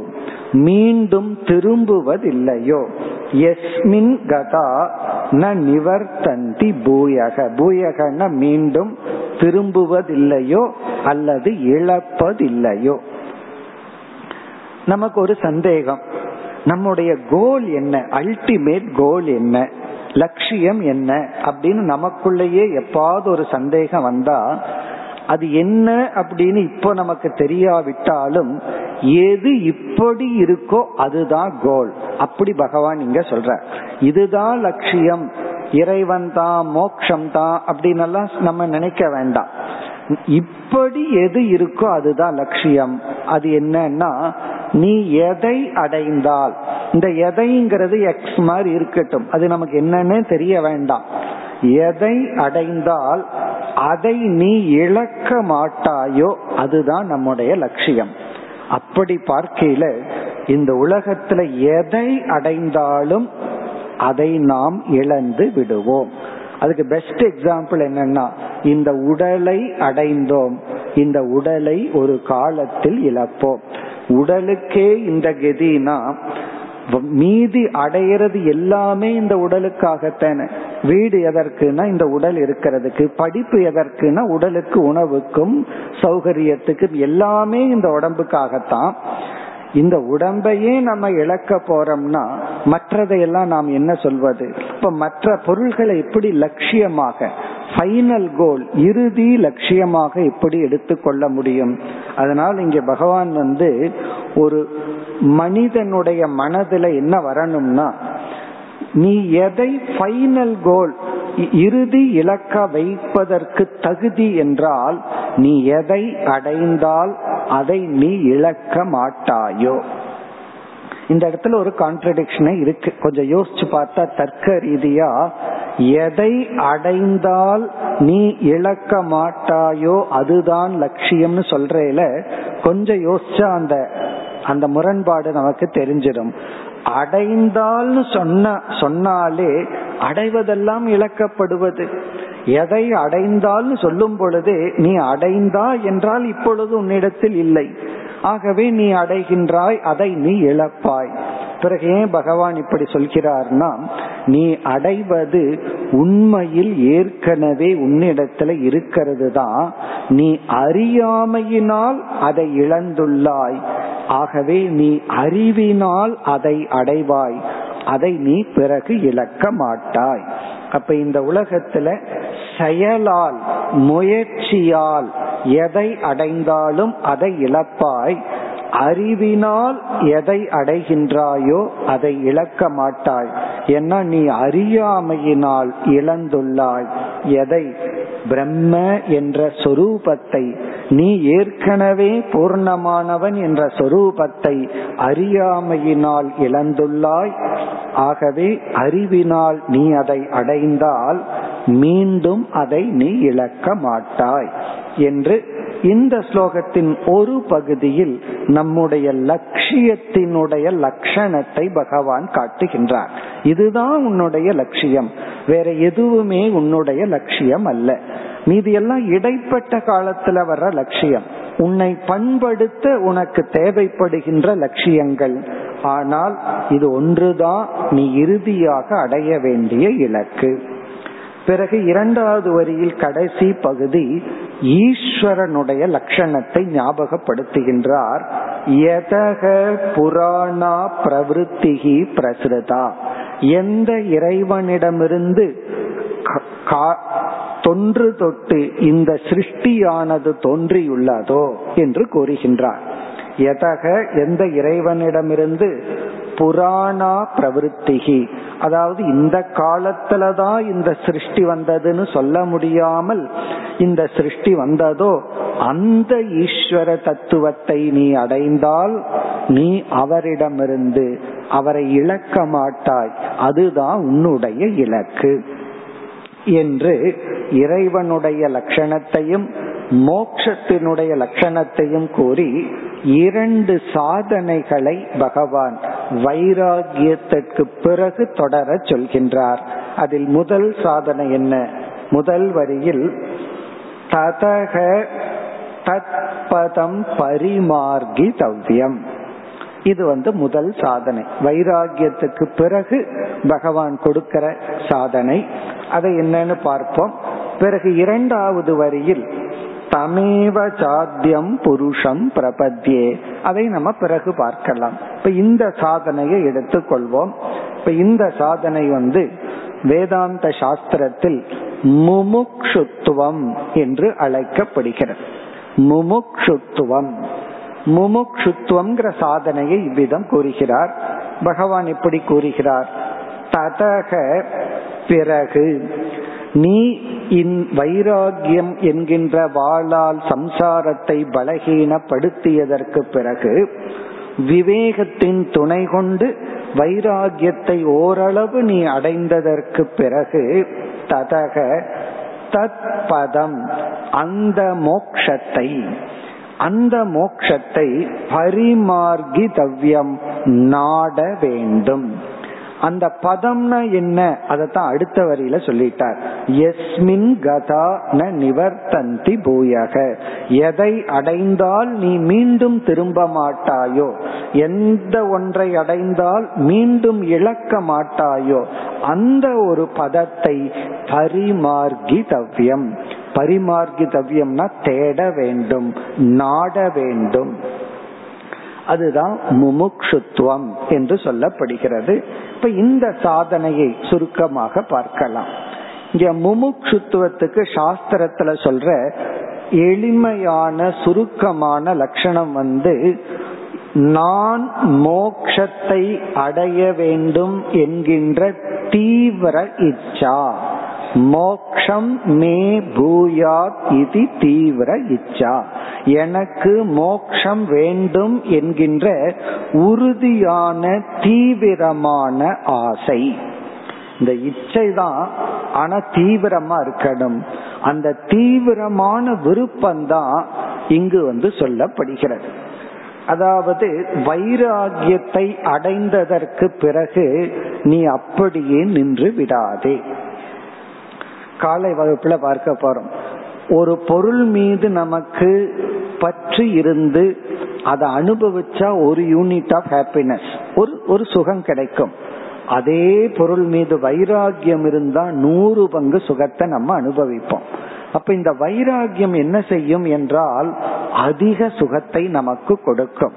மீண்டும் திரும்புவதில்லையோ. எஸ்மின் கதா ந நிவர்த்தந்தி பூயக. பூயகன மீண்டும் திரும்புவதில்லையோ அல்லது இழப்பதில்லையோ. நமக்கு ஒரு சந்தேகம். நம்முடைய கோல் என்ன? அல்டிமேட் கோல் என்ன? லட்சியம் என்ன? அப்படின்னு நமக்குள்ளேயே எப்பாவது ஒரு சந்தேகம் வந்தா அது என்ன அப்படின்னு இப்போ நமக்கு தெரியாவிட்டாலும் எது இப்படி இருக்கோ அதுதான் கோல் அப்படி பகவான் இங்க சொல்ற. இதுதான் லட்சியம். இறைவன் தான் மோக்ஷம் தான் அப்படின்னு எல்லாம் நம்ம நினைக்க வேண்டாம். இப்படி எது இருக்கோ அதுதான் லட்சியம். அது என்னன்னா நீ எதை அடைந்தால். இந்த எதைங்கிறது எக்ஸ் மாதிரி இருக்கட்டும். அது நமக்கு என்னன்னு தெரிய வேண்டாம். எதை அடைந்தால் அதை நீ இழக்க மாட்டாயோ அதுதான் நம்முடைய லட்சியம். அப்படி பார்க்கையில இந்த உலகத்துல எதை அடைந்தாலும் அதை நாம் இழந்து விடுவோம். அதுக்கு பெஸ்ட் எக்ஸாம்பிள் என்னன்னா இந்த உடலை அடைந்தோம். இந்த உடலை ஒரு காலத்தில் இழப்போம். உடலுக்கே இந்த கதினா மீதி அடையிறது எல்லாமே இந்த உடலுக்காகத்தானே. வீடு எதற்குனா இந்த உடல் இருக்கிறதுக்கு படிப்பு எதற்குனா உடலுக்கு உணவுக்கும் சௌகரியத்துக்கும் எல்லாமே இந்த உடம்புக்காகத்தான். இந்த உடம்பையே நம்ம இழக்க போறோம்னா மற்றதையெல்லாம் நாம் என்ன சொல்வது? இப்ப மற்ற பொருள்களை எப்படி லட்சியமாக ஃபைனல் கோல் இறுதி லட்சியமாக எப்படி எடுத்துக்கொள்ள முடியும்? அதனால் இங்க பகவான் வந்து ஒரு மனிதனுடைய மனதுல என்ன வரணும்னா நீ எதை ஃபைனல் கோல் இறுதி இலக்க வைப்பதற்கு தகுதி என்றால் நீ எதை அடைந்தால் அதை நீ இழக்க மாட்டாயோ. இந்த இடத்துல ஒரு கான்ட்ரடிக்ஷனே இருக்கு. கொஞ்சம் யோசிச்சு பார்த்தா தர்க்க ரீதியா எதை அடைந்தால் நீ இழக்க மாட்டாயோ அதுதான் லட்சியம்னு சொல்றேல கொஞ்சம் யோசிச்சா அந்த அந்த முரண்பாடு நமக்கு தெரிஞ்சிடும். அடைந்தால்னு சொன்ன சொன்னாலே அடைவதெல்லாம் இழக்கப்படுவது. எதை அடைந்தால்னு சொல்லும் பொழுதே நீ அடைந்தா என்றால் இப்பொழுது உன்னிடத்தில் இல்லை. ஆகவே நீ அடைகின்றாய் அதை நீ இழப்பாய். பிறகு ஏன் பகவான் இப்படி சொல்கிறார்னா நீ அடைவது உண்மையில் ஏற்கனவே உன்னிடத்துல இருக்கிறது தான் நீ அறியாமையினால் அதை இழந்துள்ளாய். ஆகவே நீ அறிவினால் அதை அடைவாய். அதை நீ பிறகு இழக்க மாட்டாய். அப்ப இந்த உலகத்துல செயலால் முயற்சியால் எதை அடைந்தாலும் அதை இழப்பாய். அறிவினால் எதை அடைகின்றாயோ அதை இழக்க மாட்டாய். ஏன்னா நீ அறியாமையினால் இழந்துள்ளாய். எதை? பிரம்ம என்ற சொரூபத்தை. நீ ஏற்கனவே பூர்ணமானவன் என்ற சொரூபத்தை அறியாமையினால் இழந்துள்ளாய். ஆகவே அறிவினால் நீ அதை அடைந்தால் மீண்டும் அதை நீ இழக்க மாட்டாய் என்று இந்த ஸ்லோகத்தின் ஒரு பகுதியில் நம்முடைய லட்சியத்தினுடைய லட்சணத்தை பகவான் காட்டுகின்றார். இதுதான் உன்னுடைய லட்சியம். வேற எதுவுமே உன்னுடைய லட்சியம் அல்ல. மீதி எல்லாம் இடைப்பட்ட காலத்துல வர்ற லட்சியம். உன்னை பண்படுத்த உனக்கு தேவைப்படுகின்ற லட்சியங்கள். ஆனால் இது ஒன்றுதான் நீ இறுதியாக அடைய வேண்டிய இலக்கு. பிறகு இரண்டாவது வரியில் கடைசி பகுதி ஈஸ்வரனுடைய லட்சணத்தை ஞாபகப்படுத்துகின்றார். எதக புராணா பிரவருத்திகி பிரசுரதா. எந்த இறைவனிடமிருந்து தொன்று தொட்டு இந்த சிருஷ்டியானது தோன்றியுள்ளதோ என்று கூறுகின்றார். எதக எந்த இறைவனிடமிருந்து புராணா பிரவருத்திகி அதாவது இந்த காலத்துலதான் இந்த சிருஷ்டி வந்ததுன்னு சொல்ல முடியாமல் இந்த சிருஷ்டி வந்ததோ அந்த ஈஸ்வர தத்துவத்தை நீ அடைந்தால் நீ அவரிடமிருந்து அவரை இழக்க மாட்டாய். அதுதான் உன்னுடைய இலக்கு. என்று இறைவனுடைய லட்சணத்தையும் மோக்ஷத்தினுடைய லட்சணத்தையும் கூறி இரண்டு சாதனைகளை பகவான் வைராகியத்திற்கு பிறகு தொடர சொல்கின்றார். அதில் முதல் சாதனை என்ன? முதல் வரியில் ததக தத்பதம் பரிமார்கி தவ்யம். இது வந்து முதல் சாதனை. வைராகியத்துக்கு பிறகு பகவான் கொடுக்கிற சாதனை. அதை என்னன்னு பார்ப்போம். பிறகு இரண்டாவது வரியில் தமேவ சாத்தியம் புருஷம் பிரபத்யே. அதை நம்ம பிறகு பார்க்கலாம். இப்ப இந்த சாதனையை எடுத்துக்கொள்வோம். இப்ப இந்த சாதனை வந்து வேதாந்த சாஸ்திரத்தில் முமுக்ஷுத்துவம் என்று அழைக்கப்படுகிறது. முமுக்ஷுத்துவம். முமுக்ஷுத்துவம்ங்கிற சாதனையை இவ்விதம் கூறுகிறார். பகவான் எப்படி கூறுகிறார். ததக பிறகு நீ இன் வைராகியம் என்கின்ற வாளால் சம்சாரத்தை பலகீனப்படுத்தியதற்கு பிறகு விவேகத்தின் துணை கொண்டு வைராகியத்தை ஓரளவு நீ அடைந்ததற்கு பிறகு ததக தத் பதம் அந்த மோக்ஷத்தை அந்த மோக்ஷத்தை பரிமார்கி தவ்யம் நாட வேண்டும். அந்த பதம்னா என்ன? அதைத்தான் அடுத்த வரியில சொல்லிட்டார். எஸ்மின் கதா ந நிவர்த்தந்தி பூயக. எதை அடைந்தால் நீ மீண்டும் திரும்ப மாட்டாயோ? எந்த ஒன்றை அடைந்தால் மீண்டும் இழக்க மாட்டாயோ? அந்த ஒரு பதத்தை பரிமார்கி தவ்யம் பரிமார்கி தவ்யம்னா தேட வேண்டும் நாட வேண்டும். அதுதான் முமுக்ஷுத்துவம் என்று சொல்லப்படுகிறது. இப்ப இந்த சாதனையை சுருக்கமாக பார்க்கலாம். இங்க முமுக்ஷுத்துவத்துக்கு சாஸ்திரத்துல சொல்ற எளிமையான சுருக்கமான லட்சணம் வந்து நான் மோக்ஷத்தை அடைய வேண்டும் என்கின்ற தீவிர இச்சா. மோக்ஷம் மே பூயாத் இது தீவிர இச்சா. எனக்கு மோக்ஷம் வேண்டும் என்கின்ற உறுதியான தீவிரமான ஆசை. இந்த இச்சை தான் ஆனா தீவிரமா இருக்கணும். அந்த தீவிரமான விருப்பம்தான் இங்கு வந்து சொல்லப்படுகிறது. அதாவது வைராகியத்தை அடைந்ததற்கு பிறகு நீ அப்படியே நின்று விடாதே. காலை வகுப்புல பார்க்க போறோம். ஒரு பொருள் மீது நமக்கு பற்று இருந்து அதை அனுபவிச்சா ஒரு யூனிட் ஆஃப் ஹாப்பினஸ் ஒரு ஒரு சுகம் கிடைக்கும். அதே பொருள் மீது வைராகியம் இருந்தா நூறு பங்கு சுகத்தை நம்ம அனுபவிப்போம். அப்ப இந்த வைராகியம் என்ன செய்யும் என்றால் அதிக சுகத்தை நமக்கு கொடுக்கும்.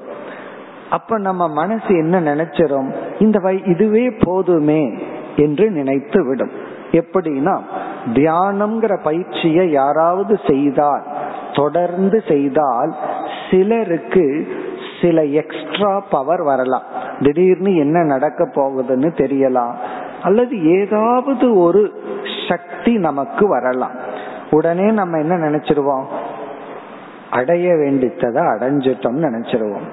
அப்ப நம்ம மனசு என்ன நினைச்சிரும்? இந்த வை இதுவே போதுமே என்று நினைத்து விடும். எப்படின்னா தியானம்ங்கிற பயிற்சியை யாராவது செய்தால் தொடர்ந்து செய்தால் சிலருக்கு சில எக்ஸ்ட்ரா பவர் வரலாம். திடீர்னு என்ன நடக்க போகுதுன்னு தெரியலாம். அல்லது ஏதாவது ஒரு சக்தி நமக்கு வரலாம். உடனே நம்ம என்ன நினைச்சிருவோம்? அடைய வேண்டித்ததை அடைஞ்சிட்டோம்னு நினைச்சிருவோம்.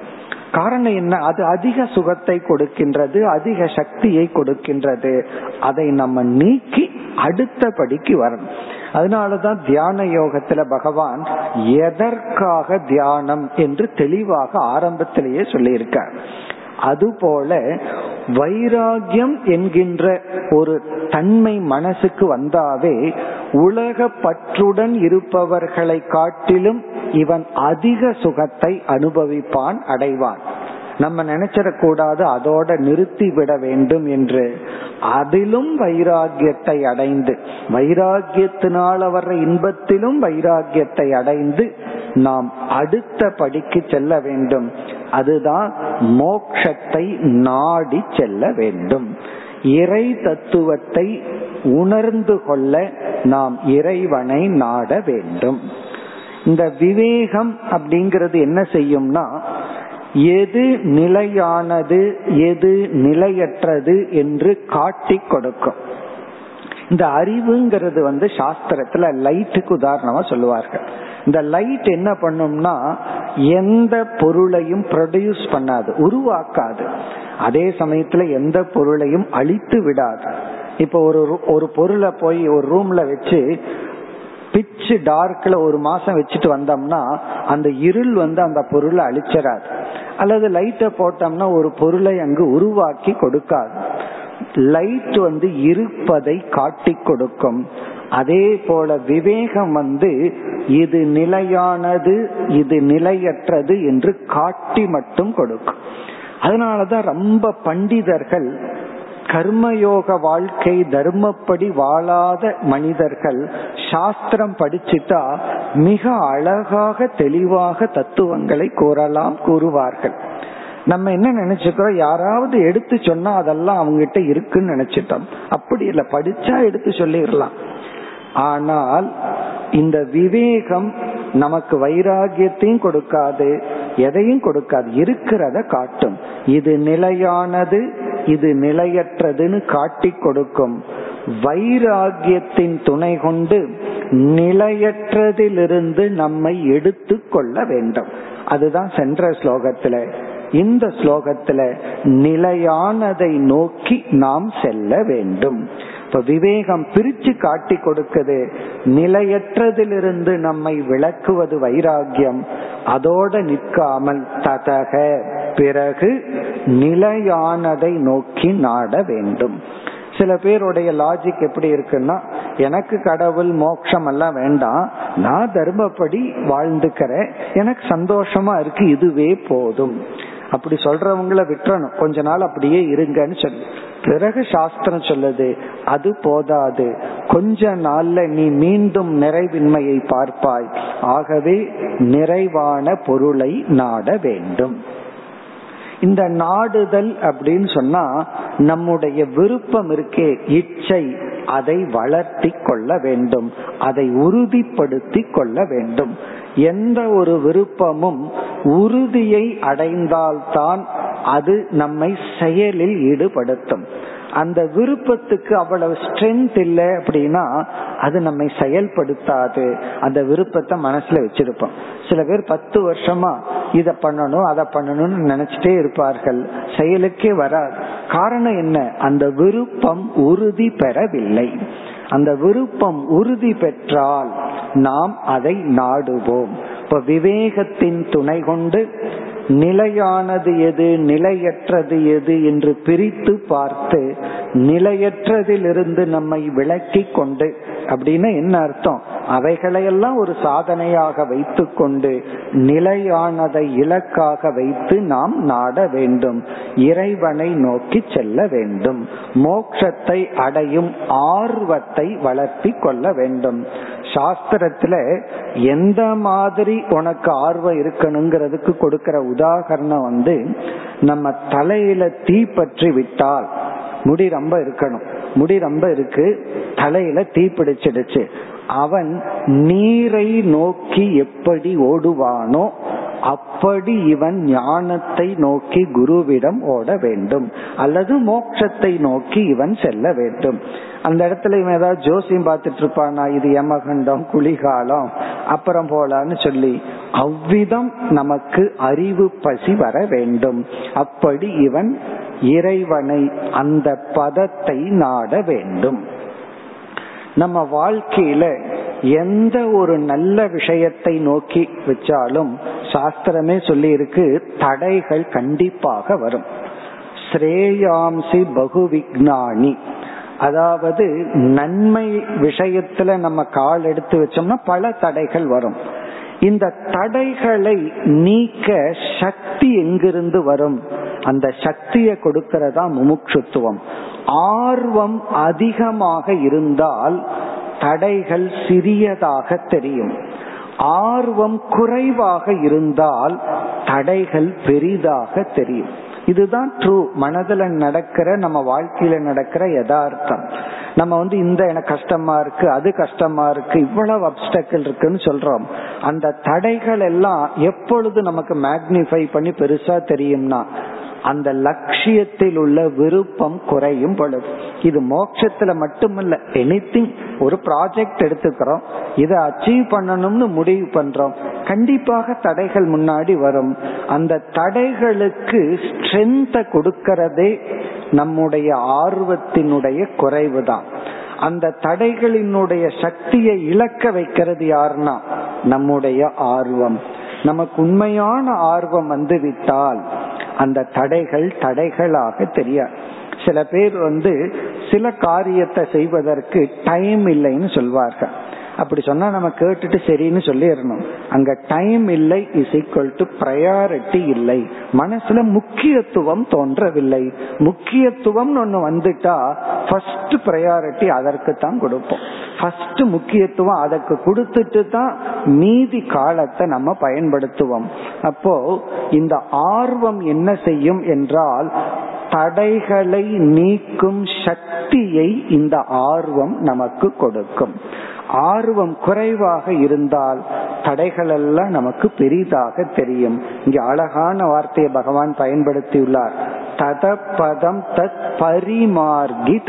காரணம் என்ன? அது அதிக சுகத்தை கொடுக்கின்றது அதிக சக்தியை கொடுக்கின்றது. அதை நம்ம நீக்கி அடுத்த படிக்கு வரணும். அதனாலதான் தியான யோகத்துல பகவான் எதற்காக தியானம் என்று தெளிவாக ஆரம்பத்திலேயே சொல்லியிருக்கார். அதுபோல வைராகியம் என்கின்ற ஒரு தன்மை மனசுக்கு வந்தாவே உலக பற்றுடன் இருப்பவர்களை காட்டிலும் இவன் அதிக சுகத்தை அனுபவிப்பான் அடைவான். நம்ம நினைச்சிடக்கூடாது அதோட நிறுத்தி விட வேண்டும் என்று. அதிலும் வைராகியத்தை அடைந்து வைராகியத்தினால் வர்ற இன்பத்திலும் வைராகியத்தை அடைந்து நாம் அடுத்த படிக்கு செல்ல வேண்டும். அதுதான் மோக்ஷத்தை நாடி செல்ல வேண்டும். இறை தத்துவத்தை உணர்ந்து கொள்ள நாம் இறைவனை நாட வேண்டும். இந்த விவேகம் அப்படிங்கிறது என்ன செய்யும்னா எது நிலையானது எது நிலையற்றது என்று காட்டி கொடுக்கும். இந்த அறிவுங்கிறது வந்து சாஸ்திரத்துல லைட்டுக்கு உதாரணமா சொல்லுவார்கள். இந்த லைட் என்ன பண்ணும்னா எந்த பொருளையும் ப்ரொடியூஸ் பண்ணாது உருவாக்காது. அதே சமயத்துல எந்த பொருளையும் அழித்து விடாது. இப்ப ஒரு ஒரு பொருளை போய் ஒரு ரூம்ல வச்சு பிச்சு டார்க்ல ஒரு மாசம் வச்சுட்டு வந்தோம்னா அந்த இருள் வந்து அந்த பொருளை அழிச்சிடாது அல்லது லைட்டை போட்டோம்னா ஒரு பொருளை அங்கு உருவாக்கி கொடுக்காது. லைட் வந்து இருப்பதை காட்டி கொடுக்கும். அதே போல விவேகம் வந்து இது நிலையானது இது நிலையற்றது என்று காட்டி மட்டும் கொடுக்கும். அதனாலதான் ரொம்ப பண்டிதர்கள் கர்மயோக வாழ்க்கை தர்மப்படி வாழாத மனிதர்கள் சாஸ்திரம் படிச்சுட்டா மிக அழகாக தெளிவாக தத்துவங்களை கூறலாம் கூறுவார்கள். நம்ம என்ன நினைச்சுக்கிறோம்? யாராவது எடுத்து சொன்னா அதெல்லாம் அவங்ககிட்ட இருக்குன்னு நினைச்சிட்டோம். அப்படி இல்லை படிச்சா எடுத்து சொல்லிடலாம். ஆனால் இந்த விவேகம் நமக்கு வைராகியத்தையும் கொடுக்காது எதையும் கொடுக்காது இருக்கிறத காட்டும். இது நிலையானது இது நிலையற்றதுன்னு காட்டி கொடுக்கும். வைராகியத்தின் துணை கொண்டு நிலையற்றதிலிருந்து நம்மை எடுத்து கொள்ள வேண்டும். அதுதான் சென்ற ஸ்லோகத்துல. இந்த ஸ்லோகத்துல நிலையானதை நோக்கி நாம் செல்ல வேண்டும். இப்ப விவேகம் பிரிச்சு காட்டி கொடுக்குது. நிலையற்றதிலிருந்து நம்மை விளக்குவது வைராகியம் அதோட நிற்காமல் ததக. பிறகு நிலையானதை நோக்கி நாட வேண்டும். சில பேருடைய லாஜிக் எப்படி இருக்குன்னா எனக்கு கடவுள் மோட்சம் எல்லாம் வேண்டாம். நான் தர்மப்படி வாழ்ந்துக்கிறேன். எனக்கு சந்தோஷமா இருக்கு. இதுவே போதும். அப்படி சொல்றவங்கள விட்டுறணும். கொஞ்ச நாள் அப்படியே இருங்கன்னு சொல்லு. பிறகு சாஸ்திரம் சொல்லுது அது போதாது. கொஞ்ச நாள்ல நீ மீண்டும் நிறைவின்மையை பார்ப்பாய். ஆகவே நிறைவான பொருளை நாட வேண்டும். இந்த நாடுதல் அப்படின்னு சொன்னா நம்முடைய விருப்பம் இருக்கே இச்சை அதை வளர்த்தி கொள்ள வேண்டும். அதை உறுதிப்படுத்தி கொள்ள வேண்டும். எந்த ஒரு விருப்பமும் உறுதியை அடைந்தால்தான் அது நம்மை செயலில் ஈடுபடுத்தும். அந்த விருப்பத்துக்கு அவ்வளவு ஸ்ட்ரென்த் இல்லை அப்படின்னா அது நம்மை செயல்படுத்தாது. அந்த விருப்பத்தை மனசுல வச்சிருப்போம். சில பேர் பத்து வருஷமா இதை பண்ணணும் அதை பண்ணணும்னு நினைச்சிட்டே இருப்பார்கள். செயலுக்கே வராது. காரணம் என்ன? அந்த விருப்பம் உறுதி பெறவில்லை. அந்த விருப்பம் உறுதி பெற்றால் நாம் அதை நாடுவோம். இப்ப விவேகத்தின் துணை கொண்டு நிலையானது எது நிலையற்றது எது என்று பிரித்து பார்த்து நிலையற்றதிலிருந்து நம்மை விளக்கி கொண்டு அப்படின்னு என்ன அர்த்தம்? அவைகளையெல்லாம் ஒரு சாதனையாக வைத்துக்கொண்டு நிலையானதை இலக்காக வைத்து நாம் நாட வேண்டும் இறைவனை நோக்கி செல்ல வேண்டும் மோட்சத்தை அடையும் ஆர்வத்தை வளர்த்தி கொள்ள வேண்டும். சாஸ்திரத்துல எந்த மாதிரி உனக்கு ஆர்வம் இருக்கணுங்கிறதுக்கு கொடுக்கிற உதாகரணம் வந்து நம்ம தலையில தீ பற்றி விட்டால் முடி ரொம்ப இருக்கணும். முடி ரொம்ப இருக்கு தலையில தீ பிடிச்சிடுச்சு. அவன் நீரை நோக்கி எப்படி ஓடுவானோ அப்படி இவன் ஞானத்தை நோக்கி குருவிடம் ஓட வேண்டும். அல்லது மோட்சத்தை நோக்கி இவன் செல்ல வேண்டும். அந்த இடத்துல இவன் ஏதாவது ஜோசியம் பார்த்துட்டு இருப்பானா? இது யமகண்டம் குளிகாலம் அப்புறம் போலான்னு சொல்லி அவ்விதம் நமக்கு அறிவு பசி வர வேண்டும். அப்படி இவன் இறைவனை அந்த பதத்தை நாட வேண்டும். நம்ம வாழ்க்கையில எந்த ஒரு நல்ல விஷயத்தை நோக்கி வச்சாலும் சாஸ்திரமே சொல்லி இருக்கு தடைகள் கண்டிப்பாக வரும். ஸ்ரேயாம்சி பகுவிக்ஞானி அதாவது நன்மை விஷயத்துல நம்ம கால் எடுத்து வச்சோம்னா பல தடைகள் வரும். இந்த தடைகளை நீக்க சக்தி எங்கிருந்து வரும்? அந்த சக்தியை கொடுக்கிறதா முமுட்சுத்துவம். ஆர்வம் அதிகமாக இருந்தால் தடைகள் சிறியதாக தெரியும். ஆர்வம் குறைவாக இருந்தால் தடைகள் பெரிதாக தெரியும். இதுதான் ட்ரூ மனதுல நடக்கிற நம்ம வாழ்க்கையில நடக்கிற யதார்த்தம். நம்ம வந்து இந்த எனக்கு கஷ்டமா இருக்கு அது கஷ்டமா இருக்கு இவ்வளவு அப்டக்கிள் இருக்குன்னு சொல்றோம். அந்த தடைகள் எல்லாம் எப்பொழுது நமக்கு மேக்னிஃபை பண்ணி பெருசா தெரியும்னா அந்த லட்சியத்தில் உள்ள விருப்பம் குறையும் பொழுது. இது மோட்சத்துல மட்டுமல்ல எனிதிங் ஒரு ப்ராஜெக்ட் எடுத்துக்கிறோம் இதை அச்சீவ் பண்ணணும்னு முடிவு பண்றோம். கண்டிப்பாக தடைகள் முன்னாடி வரும். அந்த தடைகளுக்கு ஸ்ட்ரென்த்தை கொடுக்கறதே நம்முடைய ஆர்வத்தினுடைய குறைவுதான். அந்த தடைகளினுடைய சக்தியை இழக்க வைக்கிறது யாருன்னா நம்முடைய ஆர்வம். நமக்கு உண்மையான ஆர்வம் வந்து விட்டால் அந்த தடைகள் தடைகளாக தெரியாது சில பேர் வந்து சில காரியத்தை செய்வதற்கு டைம் இல்லைன்னு சொல்வார்கள். அப்படி சொன்னா நம்ம கேட்டுட்டு சரின்னு சொல்லிடணும். அங்க டைம் இல்லை இஸ் ஈக்வல் டு ப்ரையாரிட்டி இல்லை. மனசுல முக்கியத்துவம் தோன்றவில்லை. முக்கியத்துவம் ஒண்ணு வந்துட்டா ஃபர்ஸ்ட் ப்ரையாரிட்டி அதற்கு தான் கொடுப்போம். ஃபர்ஸ்ட் முக்கியத்துவம் அதற்கு கொடுத்துட்டு தான் மீதி காலத்தை நம்ம பயன்படுத்துவோம். அப்போ இந்த ஆர்வம் என்ன செய்யும் என்றால் தடைகளை நீக்கும் சக்தியை இந்த ஆர்வம் நமக்கு கொடுக்கும். ஆர்வம் குறைவாக இருந்தால் தடைகள் எல்லாம் நமக்கு பெரிதாக தெரியும். இங்க அழகான வார்த்தையை பகவான் பயன்படுத்தியுள்ளார். தத பதம் தத் பரிமார்கி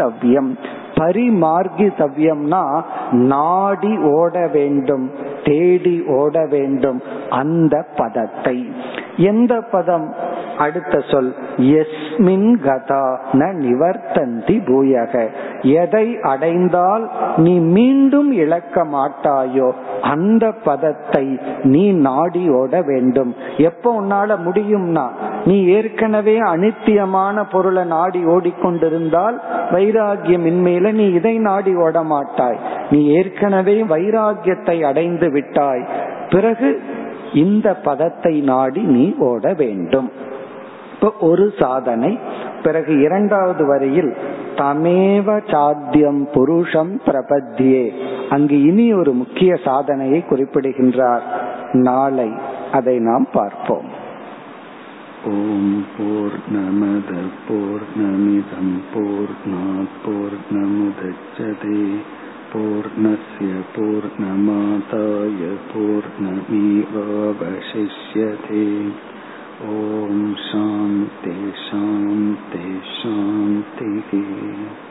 தவ்யம் பரிமார்கி தவ்யம்னா நாடி ஓட வேண்டும் தேடி ஓட வேண்டும் அந்த பதத்தை. எந்த பதம்? அடுத்த சொல் எஸ்மின் கதா ந நிவர்த்தந்தி பூயக. எதை அடைந்தால் நீ மீண்டும் இழக்க மாட்டாயோ அந்த பதத்தை நீ நாடி ஓட வேண்டும். எப்போ உன்னால முடியும்னா நீ ஏற்கனவே அனித்தியமான பொருளை நாடி ஓடிக்கொண்டிருந்தால் வைராகியம் இன்மையில நீ இதை நாடி ஓட மாட்டாய் நீ ஏற்கனவே வைராகியத்தை அடைந்து விட்டாய். பிறகு இந்த பதத்தை நாடி நீ ஓட வேண்டும். இப்ப ஒரு சாதனை. பிறகு இரண்டாவது வரியில் தமேவ சாத்தியம் புருஷம் பிரபத்தியே. அங்கு இனி ஒரு முக்கிய சாதனையை குறிப்பிடுகின்றார். நாளை அதை நாம் பார்ப்போம். ॐ पूर्णमदपूर्णमिदं पूर्णात् पूर्णमुदच्छते। पूर्णस्य पूर्णमाताय पूर्णमेवावशिष्यते। ॐ शां तेषां शान्तिः।